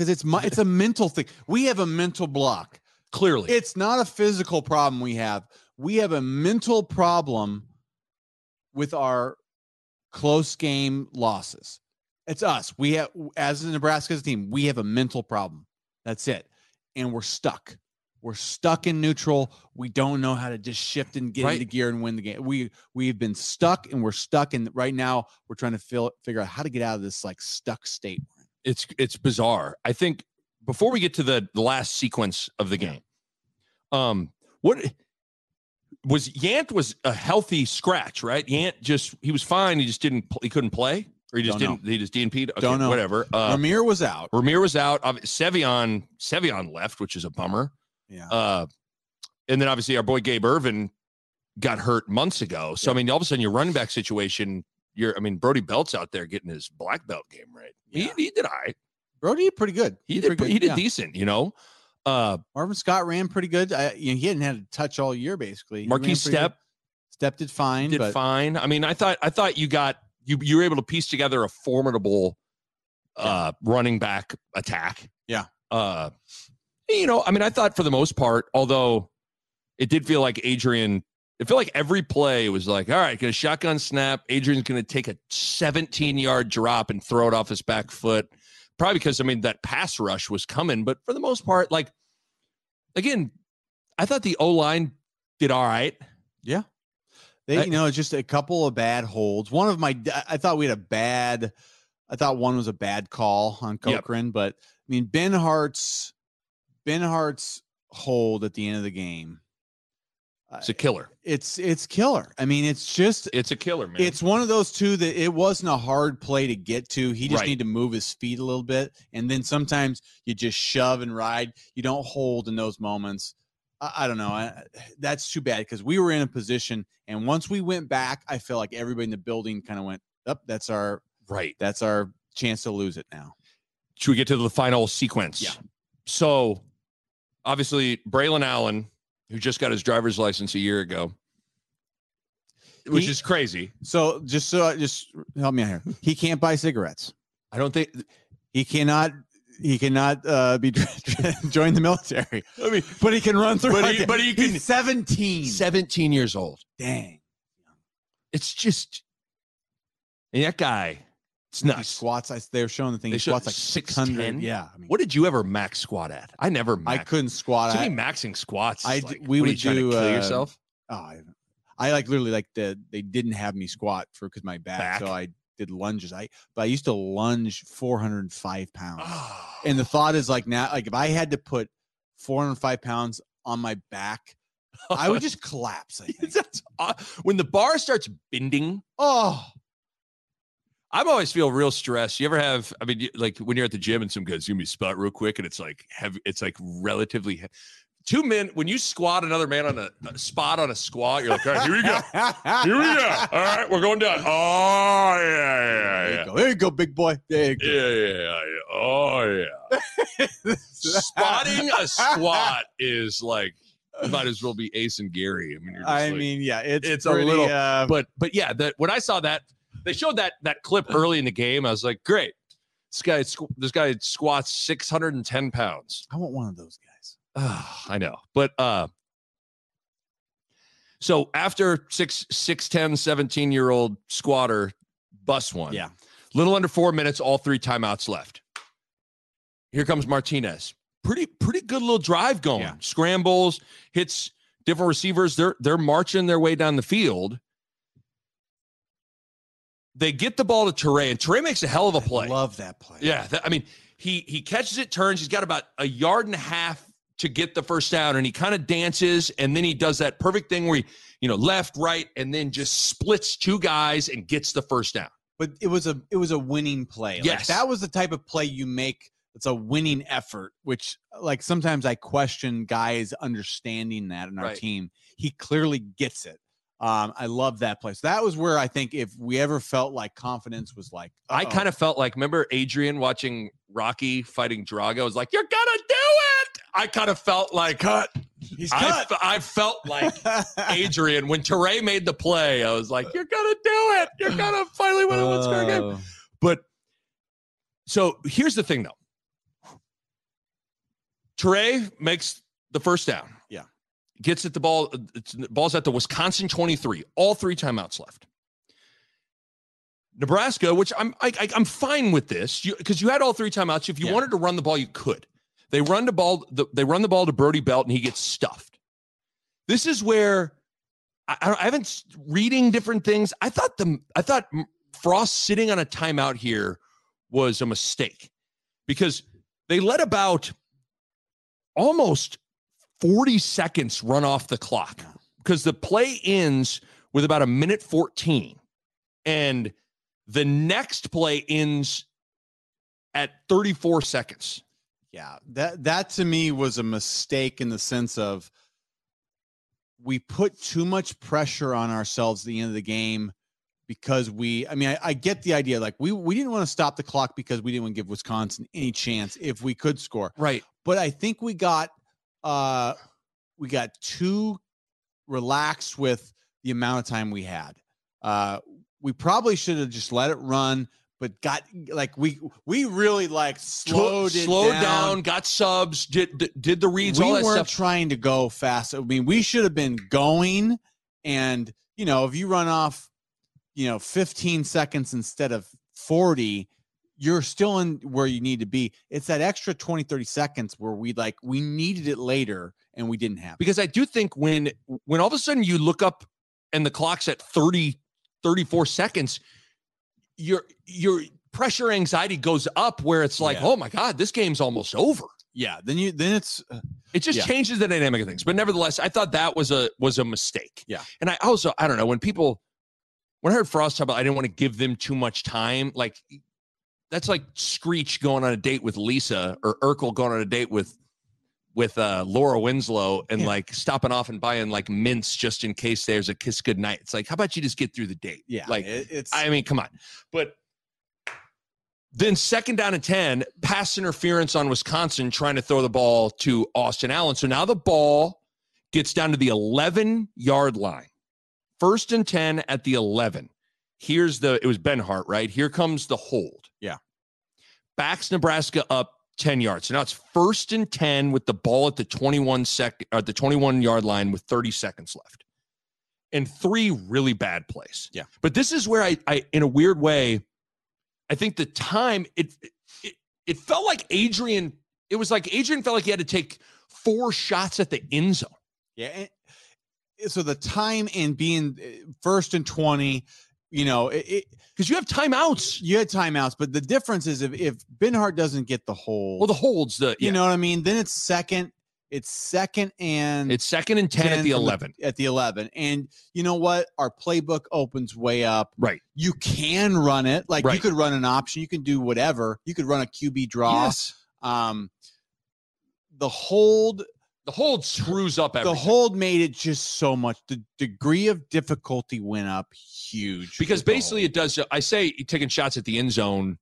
because it's my, it's a mental thing. We have a mental block. clearly It's not a physical problem we have. We have a mental problem with our close game losses. It's us. We have as a Nebraska's team, we have a mental problem. That's it. And we're stuck. We're stuck in neutral. We don't know how to just shift and get Right. into gear and win the game. We we've been stuck and we're stuck and right now we're trying to feel, figure out how to get out of this like stuck state. It's it's bizarre. I think before we get to the, the last sequence of the game, um, what was Yant was a healthy scratch, right? Yant just he was fine. He just didn't he couldn't play, or he just Don't didn't he just DNP'd. Okay, Don't know. Whatever. Uh, Rahmir was out. Rahmir was out. Ob- Sevion Sevion left, which is a bummer. Yeah. Uh, and then obviously our boy Gabe Ervin got hurt months ago. So I mean, all of a sudden your running back situation. You're, I mean, Brody Belt's out there getting his black belt game right. Yeah. He, he did I. Brody pretty good. He did. pretty He did yeah. decent. You know. Uh, Marvin Scott ran pretty good. I, you know, he hadn't had a touch all year basically. Markese pretty good. Stepp Stepp did fine, did but fine. I mean, I thought I thought you got you you were able to piece together a formidable uh running back attack. Yeah. Uh you know, I mean, I thought for the most part, although it did feel like Adrian, it felt like every play was like, all right, get a shotgun snap. Adrian's gonna take a 17 yard drop and throw it off his back foot. Probably because I mean that pass rush was coming, but for the most part, like again, I thought the O line did all right. Yeah. They, I- you know, just a couple of bad holds. One of my, I thought we had a bad, I thought one was a bad call on Yep. Corcoran, but I mean, Benhart's, Ben Hart's hold at the end of the game. It's a killer. It's, it's killer. I mean, it's just, It's a killer, man. It's one of those two that it wasn't a hard play to get to. He just Right. need to move his feet a little bit, and then sometimes you just shove and ride. You don't hold in those moments. I, I don't know. I, that's too bad because we were in a position, and once we went back, I felt like everybody in the building kind of went, "Up, that's our right. that's our chance to lose it now." Should we get to the final sequence? Yeah. So, obviously, Braelon Allen, who just got his driver's license a year ago, which He- is crazy. So just so just help me out here. He can't buy cigarettes. I don't think. He cannot. He cannot uh, be join the military, I mean, but he can run through. But he- but he can- He's seventeen. 17 years old. Dang. It's just. And that guy, it's He squats. I, they were showing the thing. They He squats like 600. Yeah. I mean, What did you ever max squat at? I never. Maxed. I couldn't squat. To me, maxing squats. I like, we would you do, to kill uh, yourself. oh, I, I like literally like the, they didn't have me squat for because my back, Back? So I did lunges. I, but I used to lunge 405 pounds. Oh. And the thought is like now, like if I had to put 405 pounds on my back, I would just collapse. I think. When the bar starts bending. oh, I'm always feel real stressed. You ever have? I mean, like when you're at the gym and some guys give me a spot real quick, and it's like heavy. It's like relatively he- two men. When you squat another man on a, a spot on a squat, you're like, all right, here we go, here we go. All right, we're going down. Oh yeah, yeah, There yeah. you go. There you go, big boy. There you go. Yeah, yeah, yeah. Oh yeah. Spotting a squat is like might as well be Ace and Gary. I mean, you're just I like- mean, yeah, it's it's a little- Uh, but but yeah, that when I saw that they showed that that clip early in the game, I was like, great. This guy this guy squats 610 pounds. I want one of those guys. Ah, I know. But uh so after six, 6'10, 17 year old squatter bus one, Yeah. little under four minutes, all three timeouts left. Here comes Martinez. Pretty pretty good little drive going. Yeah. Scrambles, hits different receivers. They're they're marching their way down the field. They get the ball to Toure, and Toure makes a hell of a play. Love that play. Yeah, that, I mean, he he catches it, turns. He's got about a yard and a half to get the first down, and he kind of dances, and then he does that perfect thing where he, you know, left, right, and then just splits two guys and gets the first down. but it was a it was a winning play. Like, Yes. that was the type of play you make. It's a winning effort, which like sometimes I question guys understanding that in our Right. team. He clearly gets it. Um, I love that place. That was where I think if we ever felt like confidence was like, I kind of felt like, remember Adrian watching Rocky fighting Drago? I was like, "You're gonna do it." I kind of felt like cut. he's cut. I felt like Adrian when Toure made the play. I was like, "You're gonna do it. You're gonna finally win a one score game." Oh. But so here's the thing, though. Teray makes the first down. Yeah. Gets at the ball. It's, ball's at the Wisconsin 23. All three timeouts left. Nebraska, which I'm I, I, I'm fine with this because you, had all three timeouts. If you Yeah. wanted to run the ball, you could. They run the ball. The, they run the ball to Brody Belt, and he gets stuffed. This is where I, I I haven't reading different things. I thought the I thought Frost sitting on a timeout here was a mistake because they let about almost 40 seconds run off the clock because the play ends with about a minute 14 and the next play ends at 34 seconds. Yeah, that that to me was a mistake in the sense of we put too much pressure on ourselves at the end of the game because we I mean I, I get the idea like we we didn't want to stop the clock because we didn't want to give Wisconsin any chance if we could score. Right. But I think we got uh we got too relaxed with the amount of time we had. Uh we probably should have just let it run but got like we we really like slowed slowed down. down. got subs, did did- did the reads, we all that weren't stuff. trying to go fast. I mean, we should have been going, and you know, if you run off, you know, 15 seconds instead of 40, you're still in where you need to be. It's that extra 20, 30 seconds where we like we needed it later and we didn't have it. because I do think when when all of a sudden you look up and the clock's at 30 34 seconds your your pressure anxiety goes up where it's like Yeah. oh my god this game's almost over Yeah, then you then it's uh, it just Yeah. changes the dynamic of things but nevertheless I thought that was a was a mistake Yeah. and I also I don't know when people when I heard Frost talk about I didn't want to give them too much time like that's like Screech going on a date with Lisa or Urkel going on a date with with uh Laura Winslow and Yeah. like stopping off and buying like mints just in case there's a kiss goodnight. It's like, how about you just get through the date? yeah, Like it's I mean, come on. But then second down and 10, pass interference on Wisconsin trying to throw the ball to Austin Allen. So now the ball gets down to the 11 yard line. First and 10 at the 11. Here's the, it was Benhart, right? Here comes the hold. Backs Nebraska up 10 yards. So now it's first and 10 with the ball at the 21 sec, at the 21 yard line with 30 seconds left. And three really bad plays. Yeah. But this is where I, I in a weird way, I think the time it, it it felt like Adrian. It was like Adrian felt like he had to take four shots at the end zone. Yeah. so the time in being uh, first and 20, you know, it, it, because you have timeouts. you had timeouts, but the difference is if, if Benhart doesn't get the hold, Well, the holds the you know what I mean? Then it's second, it's second and it's second and ten, at the eleven. at the 11. And you know what? Our playbook opens way up. Right. You can run it. Like you could run an option, you can do whatever. You could run a QB draw. Yes. Um the hold The hold screws up everything. the hold made it just so much. The degree of difficulty went up huge. because basically it does. I say taking shots at the end zone.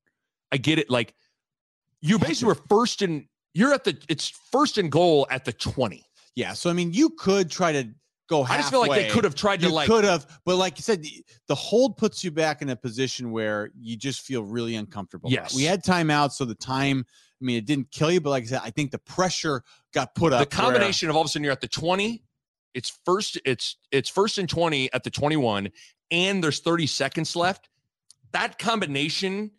I get it. Like you basically were first and you're at the. It's first and goal at the twenty. yeah. So I mean, you could try to go. I just feel like they could have tried to you like. could have, but like you said, the, the hold puts you back in a position where you just feel really uncomfortable. Yes. we had timeouts, so the time. I mean, it didn't kill you, but like I said, I think the pressure got put the up. where- combination of all of a sudden you're at the 20 it's first it's it's first and 20 at the 21 and there's 30 seconds left that combination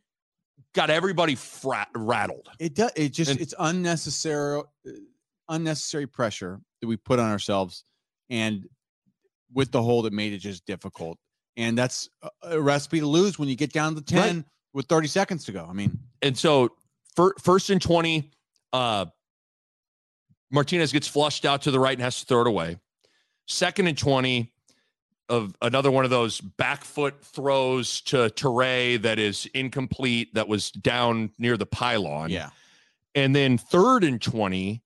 got everybody frat, rattled. It does. It just And- it's unnecessary, unnecessary pressure that we put on ourselves, and with the hold, it made it just difficult. And that's a- recipe to lose when you get down to ten with thirty seconds to go. I mean, And so fir- first and 20, uh, Martinez gets flushed out to the right and has to throw it away. Second and 20 of another one of those back foot throws to Toure that is incomplete, that was down near the pylon. yeah, And then third and 20,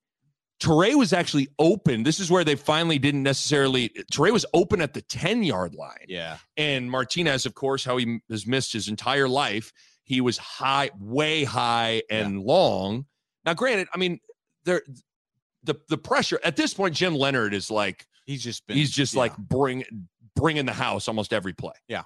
Toure was actually open. This is where they finally didn't necessarily, Toure was open at the 10 yard line. yeah, And Martinez, of course, how he has missed his entire life, he was high, way high and long. Now, granted, I mean, there, the the pressure at this point, Jim Leonhard is like he's just been. he's just yeah. like bring bringing the house almost every play. Yeah.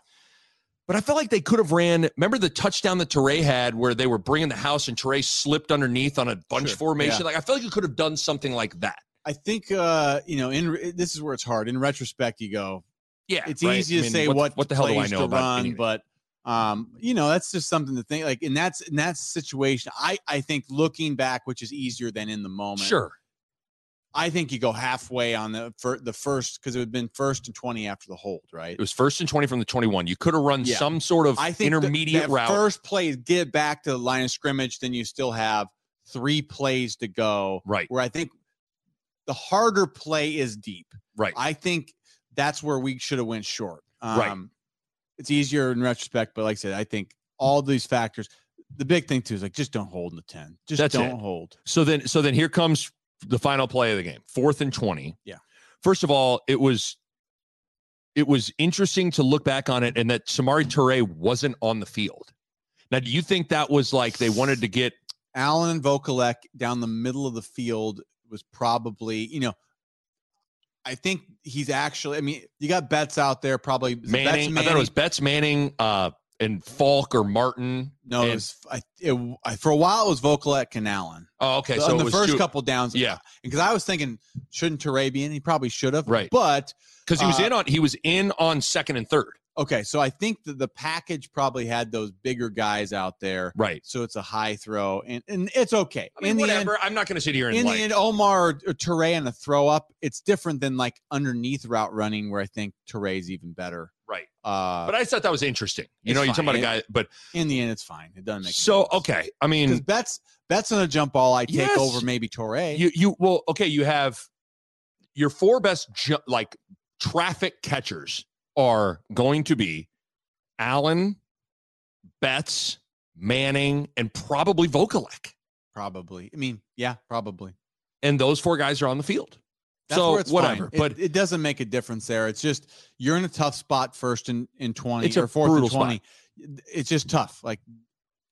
But I felt like they could have ran. Remember the touchdown that Toure had, where they were bringing the house and Toure slipped underneath on a bunch Sure, formation. yeah. Like I feel like you could have done something like that. I think uh, you know, in this is where it's hard. In retrospect, you go, Yeah, it's right? easy I to mean, say what, what what the hell do I know about run, anything? but um, you know, that's just something to think. Like in that's in that situation, I I think looking back, which is easier than in the moment. Sure, I think you go halfway on the for the first because it would have been first and twenty after the hold, right? it was first and twenty from the twenty-one. You could have run Yeah. some sort of I think the- intermediate that route. First play, get back to the line of scrimmage, then you still have three plays to go. Right. Where I think the harder play is deep. right. I think that's where we should have went short. Um, Right. It's easier in retrospect, but like I said, I think all these factors. The big thing too is like just don't hold in the ten. Just That's don't it. hold. So then, so then here comes the final play of the game, fourth and twenty. Yeah. First of all, it was it was interesting to look back on it, and that Samori Toure wasn't on the field. Now, do you think that was like they wanted to get? Allen and Vokolek down the middle of the field was probably, you know, I think he's actually. I mean, you got Betts out there. Probably it Betts Manning, I thought it was Betts Manning uh, and Falk or Martin. no. It was I, it, I, for a while. It was Vokolek and Allen. Oh, okay. So So in the first two- couple downs, Yeah, because I was thinking, shouldn't Toure be in? He probably should have, Right. But because he was Uh, in on he was in on second and third. okay, so I think that the package probably had those bigger guys out there, Right. so it's a high throw, and and it's okay. I mean, in the whatever. end, I'm not going to sit here and in like. the end, Omar or, or Toure and a throw up, it's different than like underneath route running, where I think Toure's even better. Right. Uh, But I thought that was interesting. You know, you're talking about a guy, but in the end, it's fine. It doesn't make so okay. I mean, Betts Betts on a jump ball. I take Yes. over maybe Toure. you you well okay you have your four best ju- like traffic catchers are going to be allen betts manning and probably vokolek probably. I mean, yeah, probably. and those four guys are on the field That's so where it's whatever. It- but it, doesn't make a difference there. It's just you're in a tough spot first in in, 20 It's or fourth and brutal spot. 20. It's just tough. Like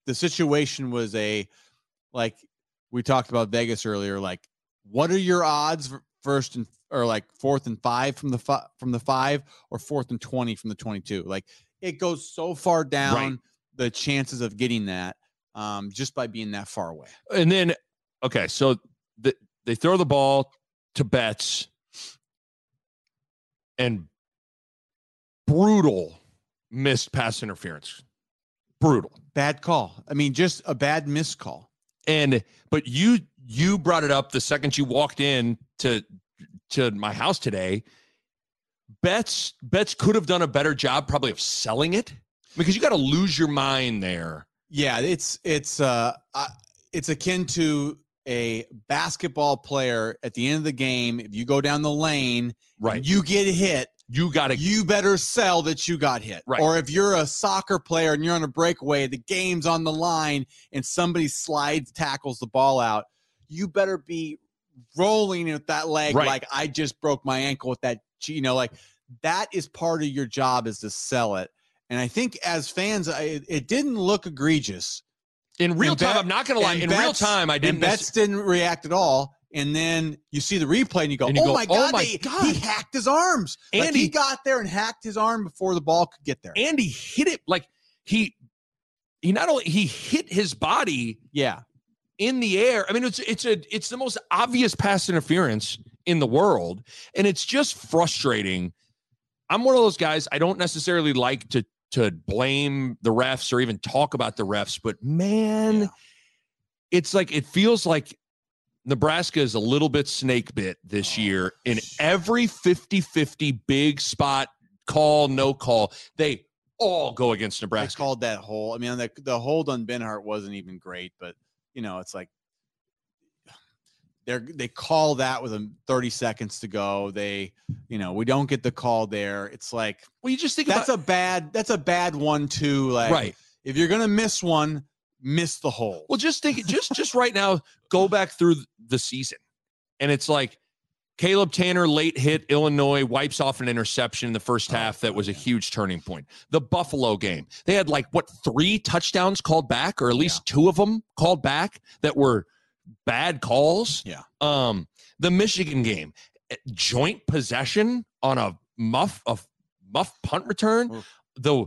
the situation was a like we talked about Vegas earlier. Like, what are your odds first and or like fourth and five from the fi- from the five or fourth and 20 from the 22? Like it goes so far down the chances of getting that um, just by being that far away. and then okay so the, they throw the ball to betts and brutal missed pass interference. Brutal. Bad call. I mean, just a bad missed call. and but you you brought it up the second you walked in to to my house today. Betts betts could have done a better job probably of selling it. Because you got to lose your mind there. Yeah, it's it's uh, uh it's akin to a basketball player at the end of the game. If you go down the lane, and you get hit. you got to You better sell that you got hit. Right. Or if you're a soccer player and you're on a breakaway, the game's on the line, and somebody slides tackles the ball out, you better be rolling with that leg Right. like I just broke my ankle with that. You know, like that is part of your job is to sell it. And I think as fans, I, it- it didn't look egregious. In real and time i'm not gonna lie and in real time i didn't and Betts didn't react at all. And then you see the replay and you go, And you "Oh go, my "Oh god, my they- God." he hacked his arms!" Like And he he- got there and hacked his arm before the ball could get there. and he hit it like he he not only he hit his body yeah, in the air. I mean, it's it's a it's the most obvious pass interference in the world, and it's just frustrating. I'm one of those guys. I don't necessarily like to to blame the refs or even talk about the refs, but man, Yeah. it's like it feels like Nebraska is a little bit snake bit this Oh, year in every 50-50 big spot call, no call. They all go against Nebraska. called that hole. I mean, the the hold on Benhart wasn't even great, but you know, it's like they're they call that with a 30 seconds to go. They, you know, we don't get the call there. It's like well, you just think that's about a bad that's a bad one too. Like right. if you're gonna miss one, miss the hole. Well, just think, just just right now, go back through the season, and it's like Caleb Tannor late hit Illinois wipes off an interception in the first Oh, half that was a huge turning point. The Buffalo game, they had like what three touchdowns called back, or at least two of them called back that were bad calls. Yeah. Um, the Michigan game, eh, joint possession on a muff a muff punt return. Oof. The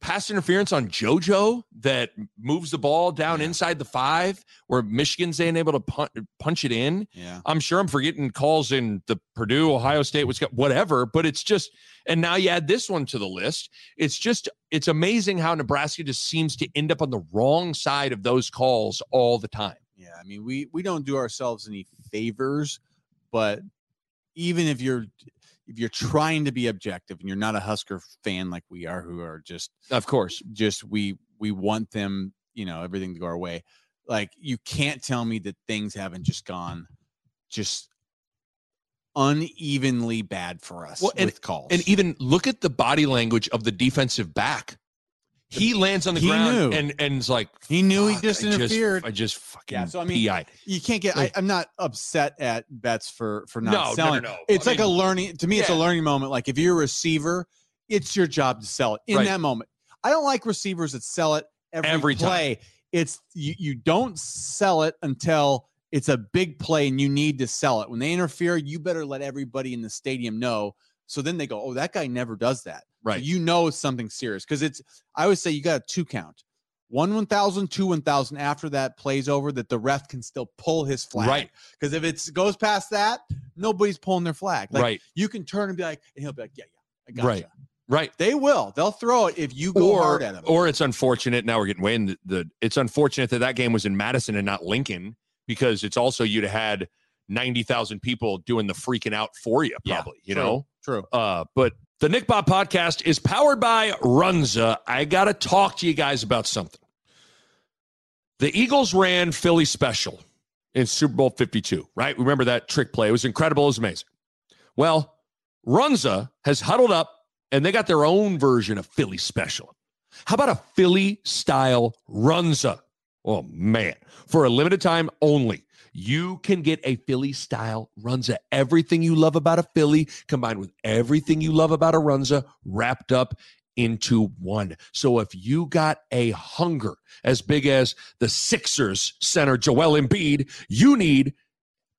pass interference on JoJo that moves the ball down Yeah. inside the five, where Michigan's ain't able to punch, punch it in. yeah. I'm sure I'm forgetting calls in the Purdue, Ohio State, whatever, but it's just, and now you add this one to the list. It's just, it's amazing how Nebraska just seems to end up on the wrong side of those calls all the time. Yeah, I mean, we we don't do ourselves any favors, but even if you're if you're trying to be objective and you're not a Husker fan like we are, who are just Of course. just we we want them, you know, everything to go our way. Like you can't tell me that things haven't just gone just unevenly bad for us Well, and- with calls. And even look at the body language of the defensive back. He lands on the He ground knew. and and is like, he knew he "Fuck, just I interfered. I just fucking Yeah, so I mean, PI'd." you can't get. Like- I, I'm not upset at Betts for for No, not no, no, selling. no. It's I like a learning. To me, it's a learning moment. Like if you're a receiver, it's your job to sell it in Right. that moment. I don't like receivers that sell it every, Every time. play. It's you. You don't sell it until it's a big play and you need to sell it. When they interfere, you better let everybody in the stadium know. So then they go, "Oh, that guy never does that." So Right. you know it's something serious because it's. I always say you got a two count. One 1000, two 1000 after that plays over that the ref can still pull his flag. Right. Because if it goes past that, nobody's pulling their flag. Like right. you can turn and be like, and he'll be like, yeah, yeah, I got Right. Right. They will. They'll throw it if you go or, hard at them. or it's unfortunate. Now we're getting way in the, the. It's unfortunate that that game was in Madison and not Lincoln because it's also you'd have had ninety thousand people doing the freaking out for you, Yeah, probably. you true. know. True. Uh, but the Nick Bob podcast is powered by Runza. I got to talk to you guys about something. The Eagles ran Philly special in Super Bowl 52, right? Remember that trick play? It was incredible. It was amazing. Well, Runza has huddled up and they got their own version of Philly special. How about a Philly style Runza? Oh, man. For a limited time only, you can get a Philly style Runza. Everything you love about a Philly combined with everything you love about a Runza wrapped up into one. So if you got a hunger as big as the Sixers center Joel Embiid, you need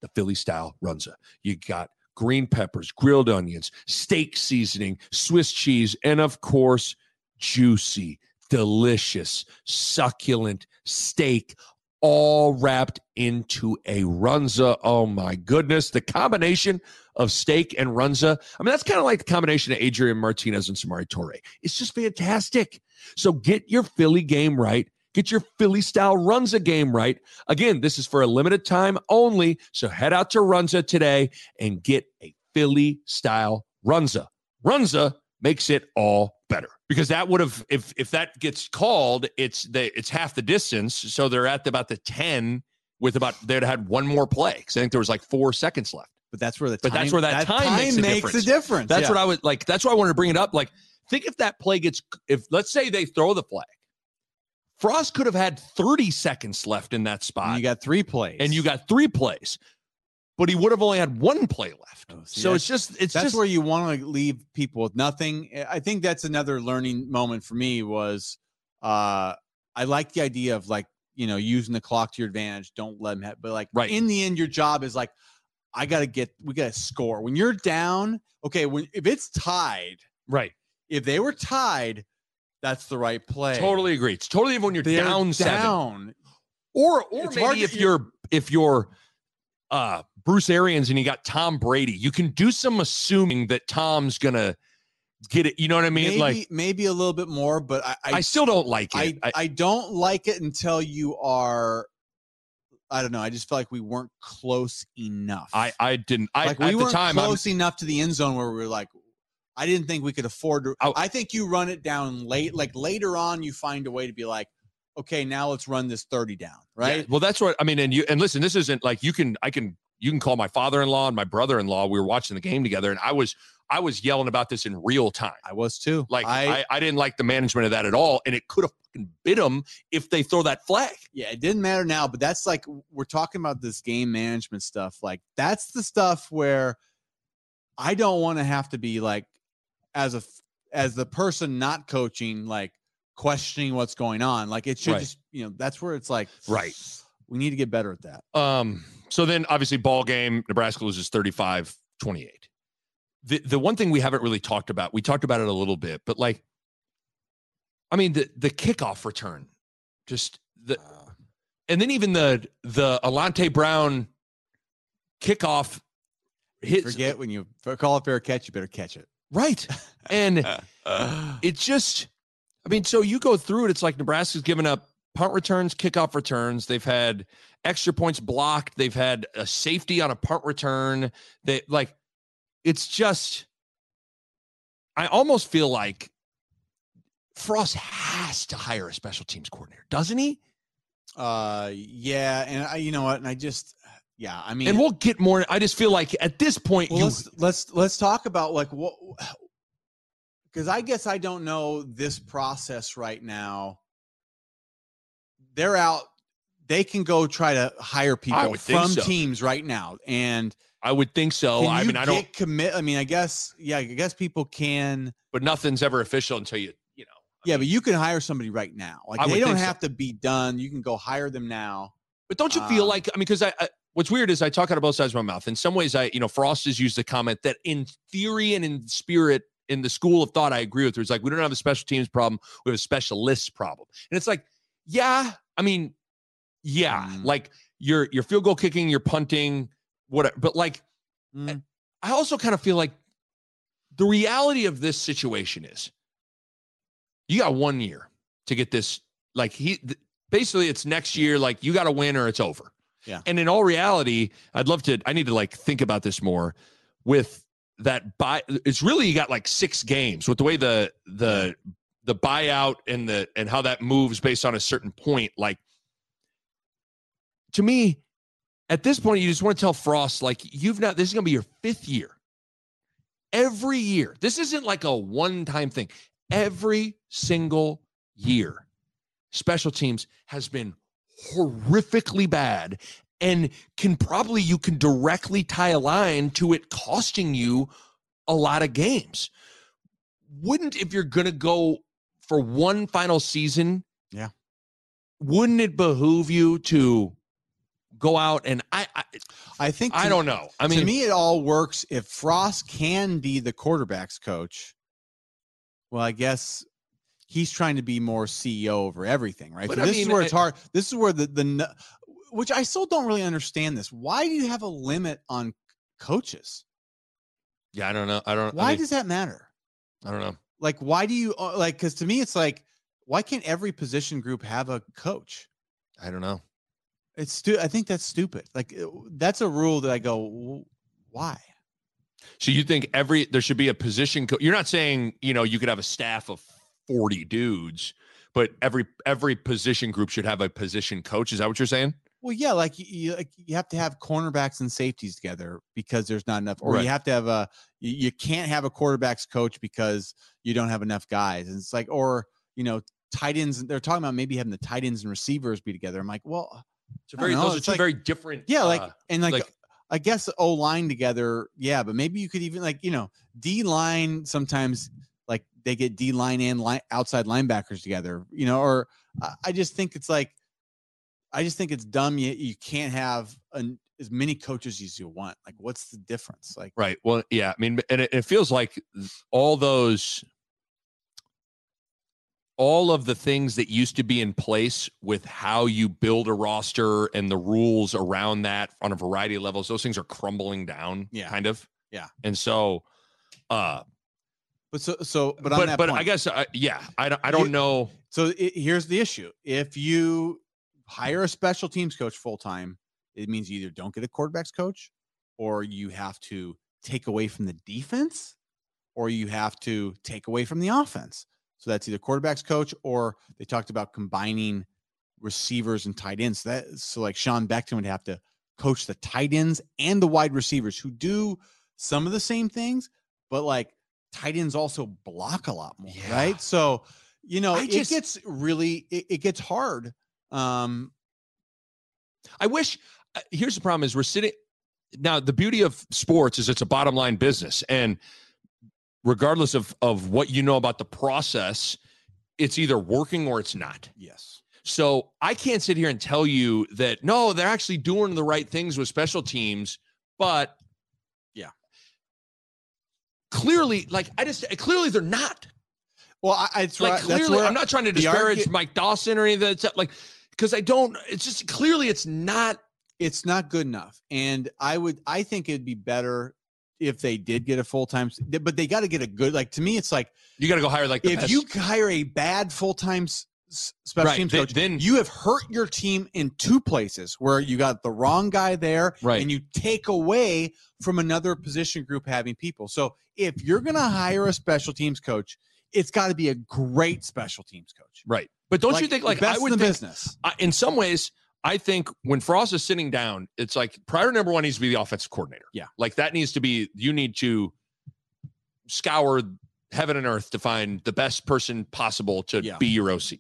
the Philly style Runza. You got green peppers, grilled onions, steak seasoning, Swiss cheese, and of course, juicy, delicious, succulent steak all wrapped into a runza. Oh my goodness. The combination of steak and runza. I mean, that's kind of like the combination of Adrian Martinez and Samori Toure. It's just fantastic. So get your Philly game right. Get your Philly style Runza game right. Again, this is for a limited time only. So head out to Runza today and get a Philly style Runza. Runza makes it all better because that would have if if that gets called, it's the it's half the distance. So they're at about the ten with about they'd had one more play because I think there was like four seconds left. But that's where the But that's where that time makes a difference. a difference. That's yeah. what I would like. That's why I wanted to bring it up. Like, think if that play gets if let's say they throw the flag, Frost could have had 30 seconds left in that And spot, you got three plays. and you got three plays, but he would have only had one play left. Oh, see, so it's just it's that's just where you want to leave people with nothing. I think that's another learning moment for me was uh I like the idea of like, you know, using the clock to your advantage. Don't let them have but like Right. in the end, your job is like, I gotta get we gotta score. When you're down, okay, when if it's tied, right. if they were tied, that's the right play. Totally agree. It's totally when you're They're down seven. down. Or or It's maybe if you're if you're uh Bruce Arians and you got Tom Brady, you can do some assuming that Tom's gonna get it. You know what I mean? maybe like maybe a little bit more, but I I, still don't like it. I, I don't like it until you are. I don't know. I just feel like we weren't close enough. I, I didn't. I like we at weren't time. I'm- close enough to the end zone where we were like, I didn't think we could afford to. I- I, think you run it down late, like later on, you find a way to be like, okay, now let's run this thirty down, Yeah, right? well, that's what I mean. And you and listen, this isn't like you can. I can. You can call my father-in-law and my brother-in-law. We were watching the game together, and I was I was yelling about this in real time. I was too. Like I, I, I, didn't like the management of that at all, and it could have fucking bit them if they throw that flag. yeah, it didn't matter now, but that's like we're talking about this game management stuff. Like that's the stuff where I don't want to have to be like as a as the person not coaching, like questioning what's going on. Like it should Right. just you know that's where it's like Right. We need to get better at that. Um, so then obviously ball game, Nebraska loses 35 28. The the one thing we haven't really talked about, we talked about it a little bit, but like I mean the the kickoff return, just the and then even the the Alante Brown kickoff hits Forget when you call a fair catch, you better catch it. right. And it just I mean, so you go through it, it's like Nebraska's given up punt returns, kickoff returns. They've had extra points blocked. They've had a safety on a punt return. They like it's just I almost feel like Frost has to hire a special teams coordinator, doesn't he? Uh, yeah, and I, you know what? And I just, yeah, I mean, And we'll get more. I just feel like at this point, well, you let's let's let's talk about like what, because I guess I don't know this process right now. They're out. They can go try to hire people from so. teams right now, and I would think so. I mean, I don't, commit. I mean, I guess, yeah, I guess people can. but nothing's ever official until you, you know. I Yeah, mean, but you can hire somebody right now. Like I they don't think so. have to be done. You can go hire them now. But don't you feel Um, like I mean, because I, I what's weird is I talk out of both sides of my mouth. In some ways, I you know Frost has used the comment that in theory and in spirit, in the school of thought, I agree with her. It's like we don't have a special teams problem, we have a specialists problem, and it's like, yeah, I mean, yeah, Mm. like your your field goal kicking, your punting, whatever. But like, Mm. I also kind of feel like the reality of this situation is you got one year to get this. Like he th- basically, it's next year. Like you got to win or it's over. Yeah. And in all reality, I'd love to. I need to like think about this more. With that buy, it's really you got like six games with the way the the the buyout and the and how that moves based on a certain point. Like to me, at this point, you just want to tell Frost, like, you've not, this is going to be your fifth year. Every year. This isn't like a one time thing. Every single year, special teams has been horrifically bad and can probably, you can directly tie a line to it costing you a lot of games. Wouldn't, if you're going to go for one final season, Yeah. wouldn't it behoove you to go out and I, I I think I don't know. I mean, to me, it all works if Frost can be the quarterbacks coach. Well, I guess he's trying to be more CEO over everything, right? So this is where it's eh, hard. This is where the the which I still don't really understand this. Why do you have a limit on coaches? yeah, I don't know. I don't. Why I, mean, does that matter? I don't know. Like, why do you uh, like? Because to me, it's like, why can't every position group have a coach? I don't know. It's stu- I think that's stupid. Like, that's a rule that I go, why? So you think every there should be a position? Co- You're not saying you know you could have a staff of forty dudes, but every every position group should have a position coach. Is that what you're saying? Well, yeah, like you, you, like you have to have cornerbacks and safeties together because there's not enough, or Right. you have to have a you, can't have a quarterbacks coach because you don't have enough guys. And it's like, or you know, tight ends. They're talking about maybe having the tight ends and receivers be together. I'm like, well, It's a I very those are it's two like- very different. yeah, like uh, and like, like- I guess O line together, yeah, but maybe you could even like you know D line sometimes like they get D line and line outside linebackers together, you know, or I just think it's like I just think it's dumb. You you can't have an, as many coaches as you want. Like, what's the difference? Like, Right. Well, yeah. I mean, and it, it feels like all those, all of the things that used to be in place with how you build a roster and the rules around that on a variety of levels, those things are crumbling down. Yeah. Kind of. Yeah. And so, uh, But so so but on But that but, point, I guess uh, yeah, I don't, I don't You- know. So it, here's the issue: if you hire a special teams coach full time, it means you either don't get a quarterbacks coach, or you have to take away from the defense, or you have to take away from the offense. So that's either quarterbacks coach, or they talked about combining receivers and tight ends. So that so like Sean Beckton would have to coach the tight ends and the wide receivers who do some of the same things, but like tight ends also block a lot more, Yeah. right? So you know, I it just- gets really it, it gets hard. Um, I wish. Uh, here's the problem: is we're sitting now. The beauty of sports is it's a bottom line business, and regardless of of what you know about the process, it's either working or it's not. yes. So I can't sit here and tell you that no, they're actually doing the right things with special teams, but Yeah. clearly, like I just clearly they're not. Well, I, it's Like right- that's clearly, where I'm not trying to disparage Mike Dawson or anything. Like because I don't. It's just clearly it's not. it's not good enough. And I would, I think it'd be better if they did get a full time, but they got to get a good. Like to me, it's like You got to go hire like the if best- you hire a bad full time special Right, teams then- coach, then- you have hurt your team in two places where you got the wrong guy there, Right. and you take away from another position group having people. So if you're going to hire a special teams coach, it's got to be a great special teams coach. right, but don't you think like best I would in the think business? I, in some ways, I think when Frost is sitting down, it's like priority number one needs to be the offensive coordinator. Yeah. Like that needs to be, you need to scour heaven and earth to find the best person possible to Yeah. be your OC.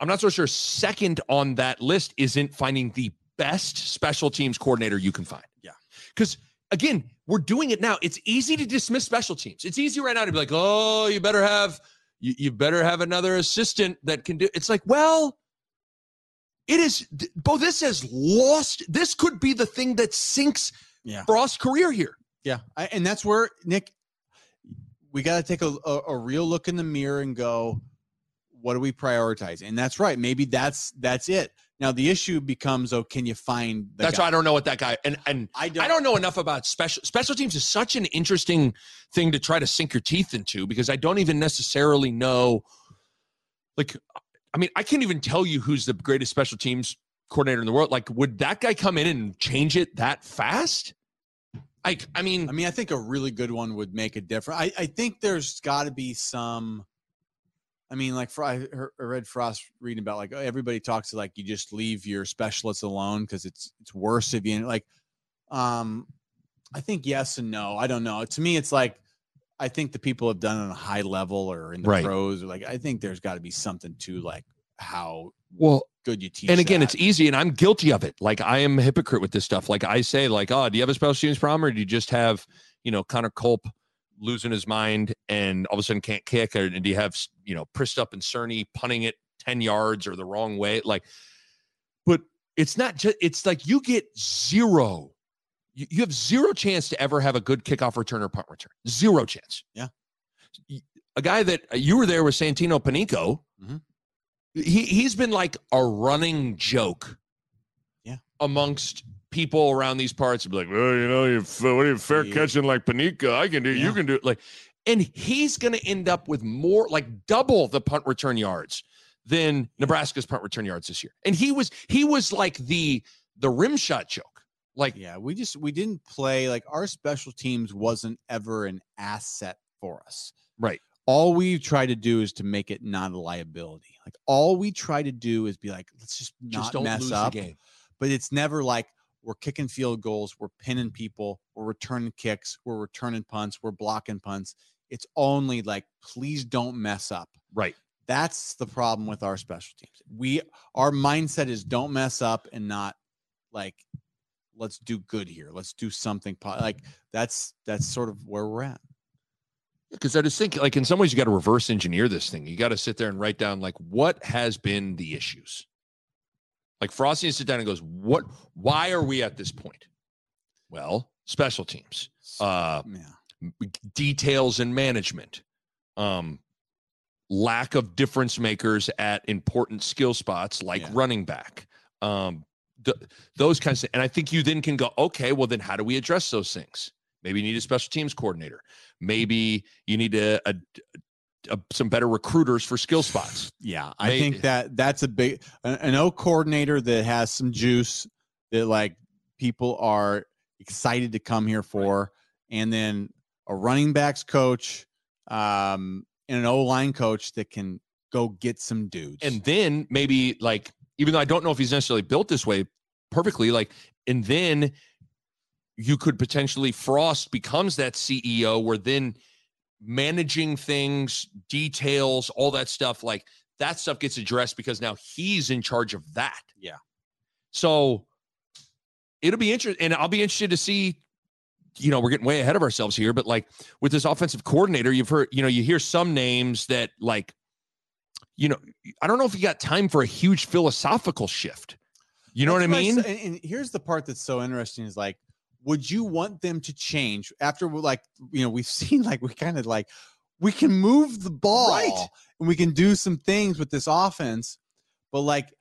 I'm not so sure second on that list isn't finding the best special teams coordinator you can find. Yeah. Because again, we're doing it now. It's easy to dismiss special teams. It's easy right now to be like, oh, you better have you, you better have another assistant that can do it's like, well, it is bo this has lost this could be the thing that sinks Yeah. Frost's career here. Yeah, I, and that's where Nick, we got to take a, a a real look in the mirror and go, what do we prioritize? And that's right. Maybe that's that's it. Now the issue becomes, oh, can you find? That's guy? why I don't know what that guy and and I don't. I don't know enough about special special teams is such an interesting thing to try to sink your teeth into because I don't even necessarily know like I mean I can't even tell you who's the greatest special teams coordinator in the world like would that guy come in and change it that fast like I mean I mean, I think a really good one would make a difference. I, I think there's got to be some. I mean, like for I heard- I read Frost reading about like oh, everybody talks to like you just leave your specialists alone because it's it's worse if you like. Um, I think yes and no. I don't know. To me, it's like I think the people have done on a high level or in the Right. pros. Or like I think there's got to be something to like how well good you teach. and again that. it's easy and i'm guilty of it like i am a hypocrite with this stuff like i say like oh do you have a special teams problem or do you just have you know connor culp losing his mind and all of a sudden can't kick or do you have you know Przystup and cerni punting it 10 yards or the wrong way like but it's not just it's like you get zero you, you have zero chance to ever have a good kickoff return or punt return zero chance Yeah. a guy that uh, you were there with santino panico Mhm. he he's been like a running joke Yeah. amongst people around these parts be like well you know you're, what are you fair Yeah. catching like panico i can do you can do it like and he's going to end up with more like double the punt return yards than nebraska's punt return yards this year and he was he was like the the rim shot joke like Yeah, we just we didn't play like our special teams wasn't ever an asset for us. right All we try to do is to make it not a liability. Like all we try to do is be like, let's just not just don't mess lose up. the game But it's never like we're kicking field goals, we're pinning people, we're returning kicks, we're returning punts, we're blocking punts. It's only like, please don't mess up. right That's the problem with our special teams. We our mindset is don't mess up and not like let's do good here. Let's do something po-. like that's that's sort of where we're at. because I just think like in some ways you got to reverse engineer this thing. You got to sit there and write down like what has been the issues. Like Frosty sit down and goes, "What? Why are we at this point?" Well, special teams, uh, yeah. details and management, um, lack of difference makers at important skill spots like Yeah. running back, um, th- those kinds of. And I think you then can go, okay, well then how do we address those things? Maybe you need a special teams coordinator. Maybe you need a, a, some better recruiters for skill spots. Yeah, I May- think that that's a big an, an O coordinator that has some juice that like people are excited to come here for, and then a running backs coach, um, and an O line coach that can go get some dudes. And then maybe like, even though I don't know if he's necessarily built this way perfectly, like, and then you could potentially Frost becomes that CEO where then managing things, details, all that stuff, like that stuff gets addressed because now he's in charge of that. Yeah. So it'll be interesting. And I'll be interested to see, you know, we're getting way ahead of ourselves here, but like with this offensive coordinator, you've heard, you know, you hear some names that like, you know, I don't know if you got time for a huge philosophical shift. You know what I mean? and here's the part that's so interesting is like, would you want them to change after like, you know, we've seen like we kind of like we can move the ball Right. and we can do some things with this offense, but like,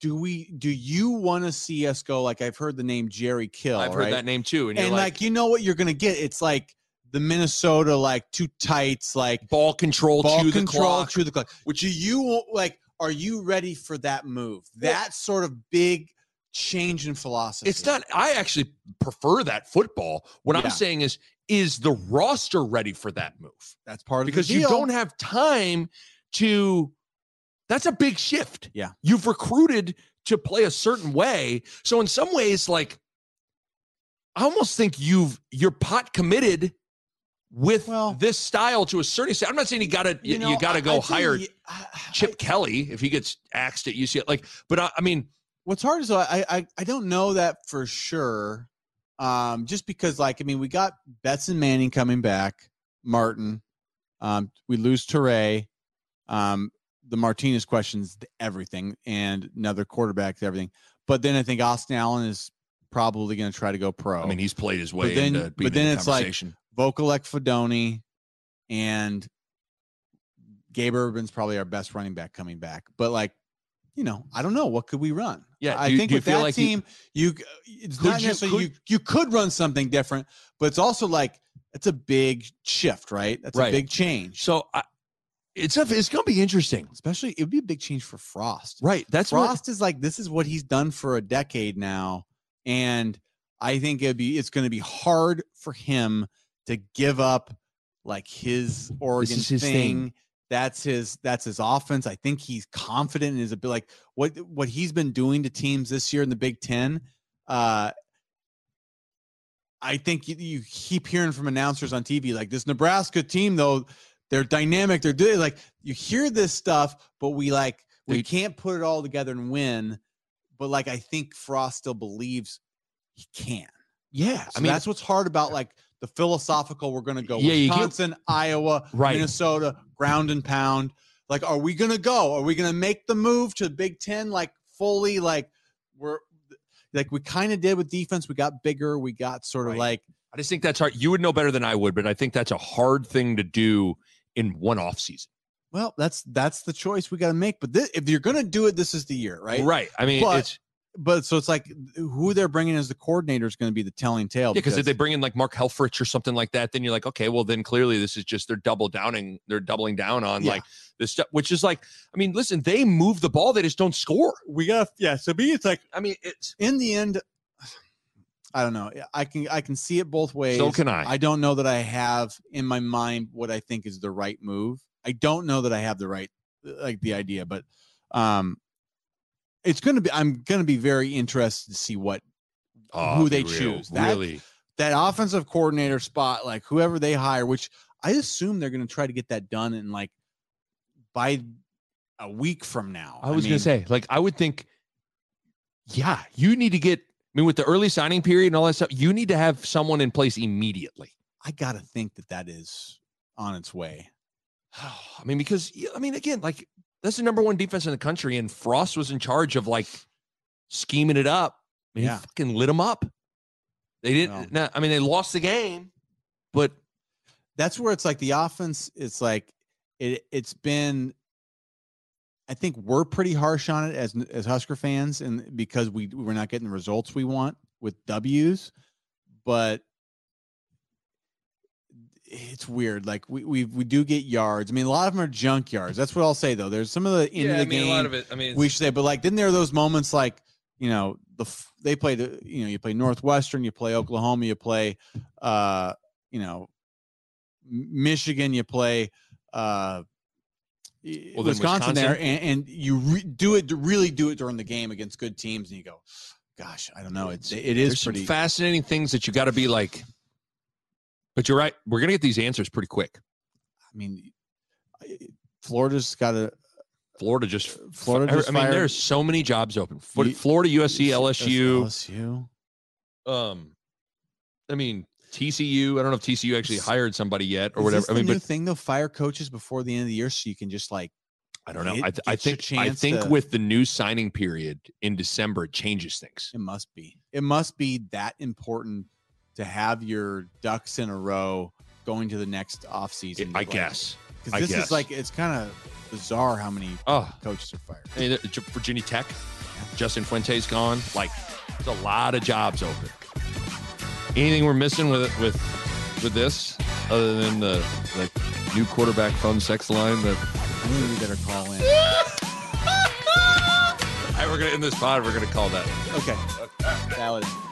do we? Do you want to see us go? Like I've heard the name Jerry Kill. I've heard right? that name too. And, and like, like, you know what you're gonna get? It's like the Minnesota like two tights like ball control, ball chew the control, clock. chew the clock. Which do you like? Are you ready for that move? That sort of big change in philosophy. It's not. I actually prefer that football. What Yeah. I'm saying is, is the roster ready for that move? That's part of Because you don't have time to. That's a big shift. Yeah. you've recruited to play a certain way. So in some ways, like, I almost think you've you're pot committed with Well- this style to a certain extent. I'm not saying you gotta you, know, you gotta go I think hire y- I- Chip Kelly if he gets axed at UCLA. Like, but I, I mean, what's hard is I, I I don't know that for sure. Um, just because like I mean we got Betts and Manning coming back, Martin. Um, we lose Toure. Um, the Martinez questions everything, and another quarterback to everything. But then I think Austin Allen is probably going to try to go pro. I mean, he's played his way then- into but then the it's like-. Vokolek Fidone and Gabe Ervin's probably our best running back coming back. But like, you know, I don't know. What could we run? Yeah, I you- think with that like team, you, it's Could not you- necessarily you, could- you could run something different, but it's also like it's a big shift, right? That's Right. a big change. So I, it's a, it's going to be interesting, Especially it would be a big change for Frost. right? That's Frost is like this is what he's done for a decade now, and I think it'd be it's going to be hard for him to give up like his Oregon his thing. thing. That's his that's his offense. I think he's confident in his ability. Like what what he's been doing to teams this year in the Big Ten. Uh, I think you, you keep hearing from announcers on TV like this Nebraska team though they're dynamic. They're doing like you hear this stuff, but we like we can't put it all together and win. But like I think Frost still believes he can. yeah. So I mean, that's what's hard about like the philosophical. We're gonna go Yeah, Wisconsin, Iowa, Right. Minnesota, ground and pound. Like, are we gonna go? Are we gonna make the move to Big Ten like fully? Like we're like we kind of did with defense. We got bigger. We got sort of Right. like I just think that's hard. You would know better than I would, but I think that's a hard thing to do in one off season. well, that's that's the choice we got to make. But this, if you're gonna do it, this is the year, right? Right. I mean, But it's But so it's like who they're bringing as the coordinator is going to be the telling tale. yeah, because if they bring in like Mark Helfrich or something like that, then you're like, okay, well, then clearly this is just they're double downing, they're doubling down on Yeah. like this stuff, which is like, I mean, listen, they move the ball, they just don't score. we got yeah. So me, it's like I mean, it's in the end, I don't know. I can I can see it both ways. so can I. I don't know that I have in my mind what I think is the right move. I don't know that I have the right like the idea, but um it's going to be I'm going to be very interested to see what Oh, who they real, choose. That- Really, that offensive coordinator spot like whoever they hire, which I assume they're going to try to get that done in like by a week from now. I was mean, gonna say, like, I would think, yeah, you need to get. I mean, with the early signing period and all that stuff, you need to have someone in place immediately. I got to think that that is on its way. I mean, because I mean, again, like that's the number one defense in the country, and Frost was in charge of like scheming it up. I mean, Yeah. he fucking lit them up. They didn't. Nah, I mean, they lost the game, but that's where it's like the offense it's like it it's been I think we're pretty harsh on it as as Husker fans and because we we're not getting the results we want with W's but it's weird. Like we we we do get yards. I mean, a lot of them are junk yards. That's what I'll say though. There's some of the end yeah, of the I mean, game a lot of it. I mean, we should say, but like, then there are those moments like you know the they play the You know, you play Northwestern, you play Oklahoma, you play, uh, you know, Michigan, you play. uh Well, then Wisconsin, there, and, and you re- do it, really do it during the game against good teams, and you go, "Gosh, I don't know." It's it is there's some pretty. fascinating things that you got to be like. But you're right. We're gonna get these answers pretty quick. I mean, Florida's got a Florida just Florida I- just I mean, there's so many jobs open. Florida, USC, LSU. LSU. Um, I mean TCU. I don't know if TCU actually hired somebody yet or Is whatever. I mean, new but thing. They'll fire coaches before the end of the year, so you can just like I don't know. It I, th- I gets you a think I think to- with the new signing period in December, it changes things. It must be. It must be that important to have your ducks in a row going to the next offseason. I guess. Because this guess. is like, it's kind of bizarre how many Oh, coaches are fired. I mean, there- J- Virginia Tech, Justin Fuente's gone. Like, there's a lot of jobs open. Anything we're missing with with with this, other than the the new quarterback phone sex line that we better call in. All right, we're gonna end this pod. We're gonna call that. Okay. It in.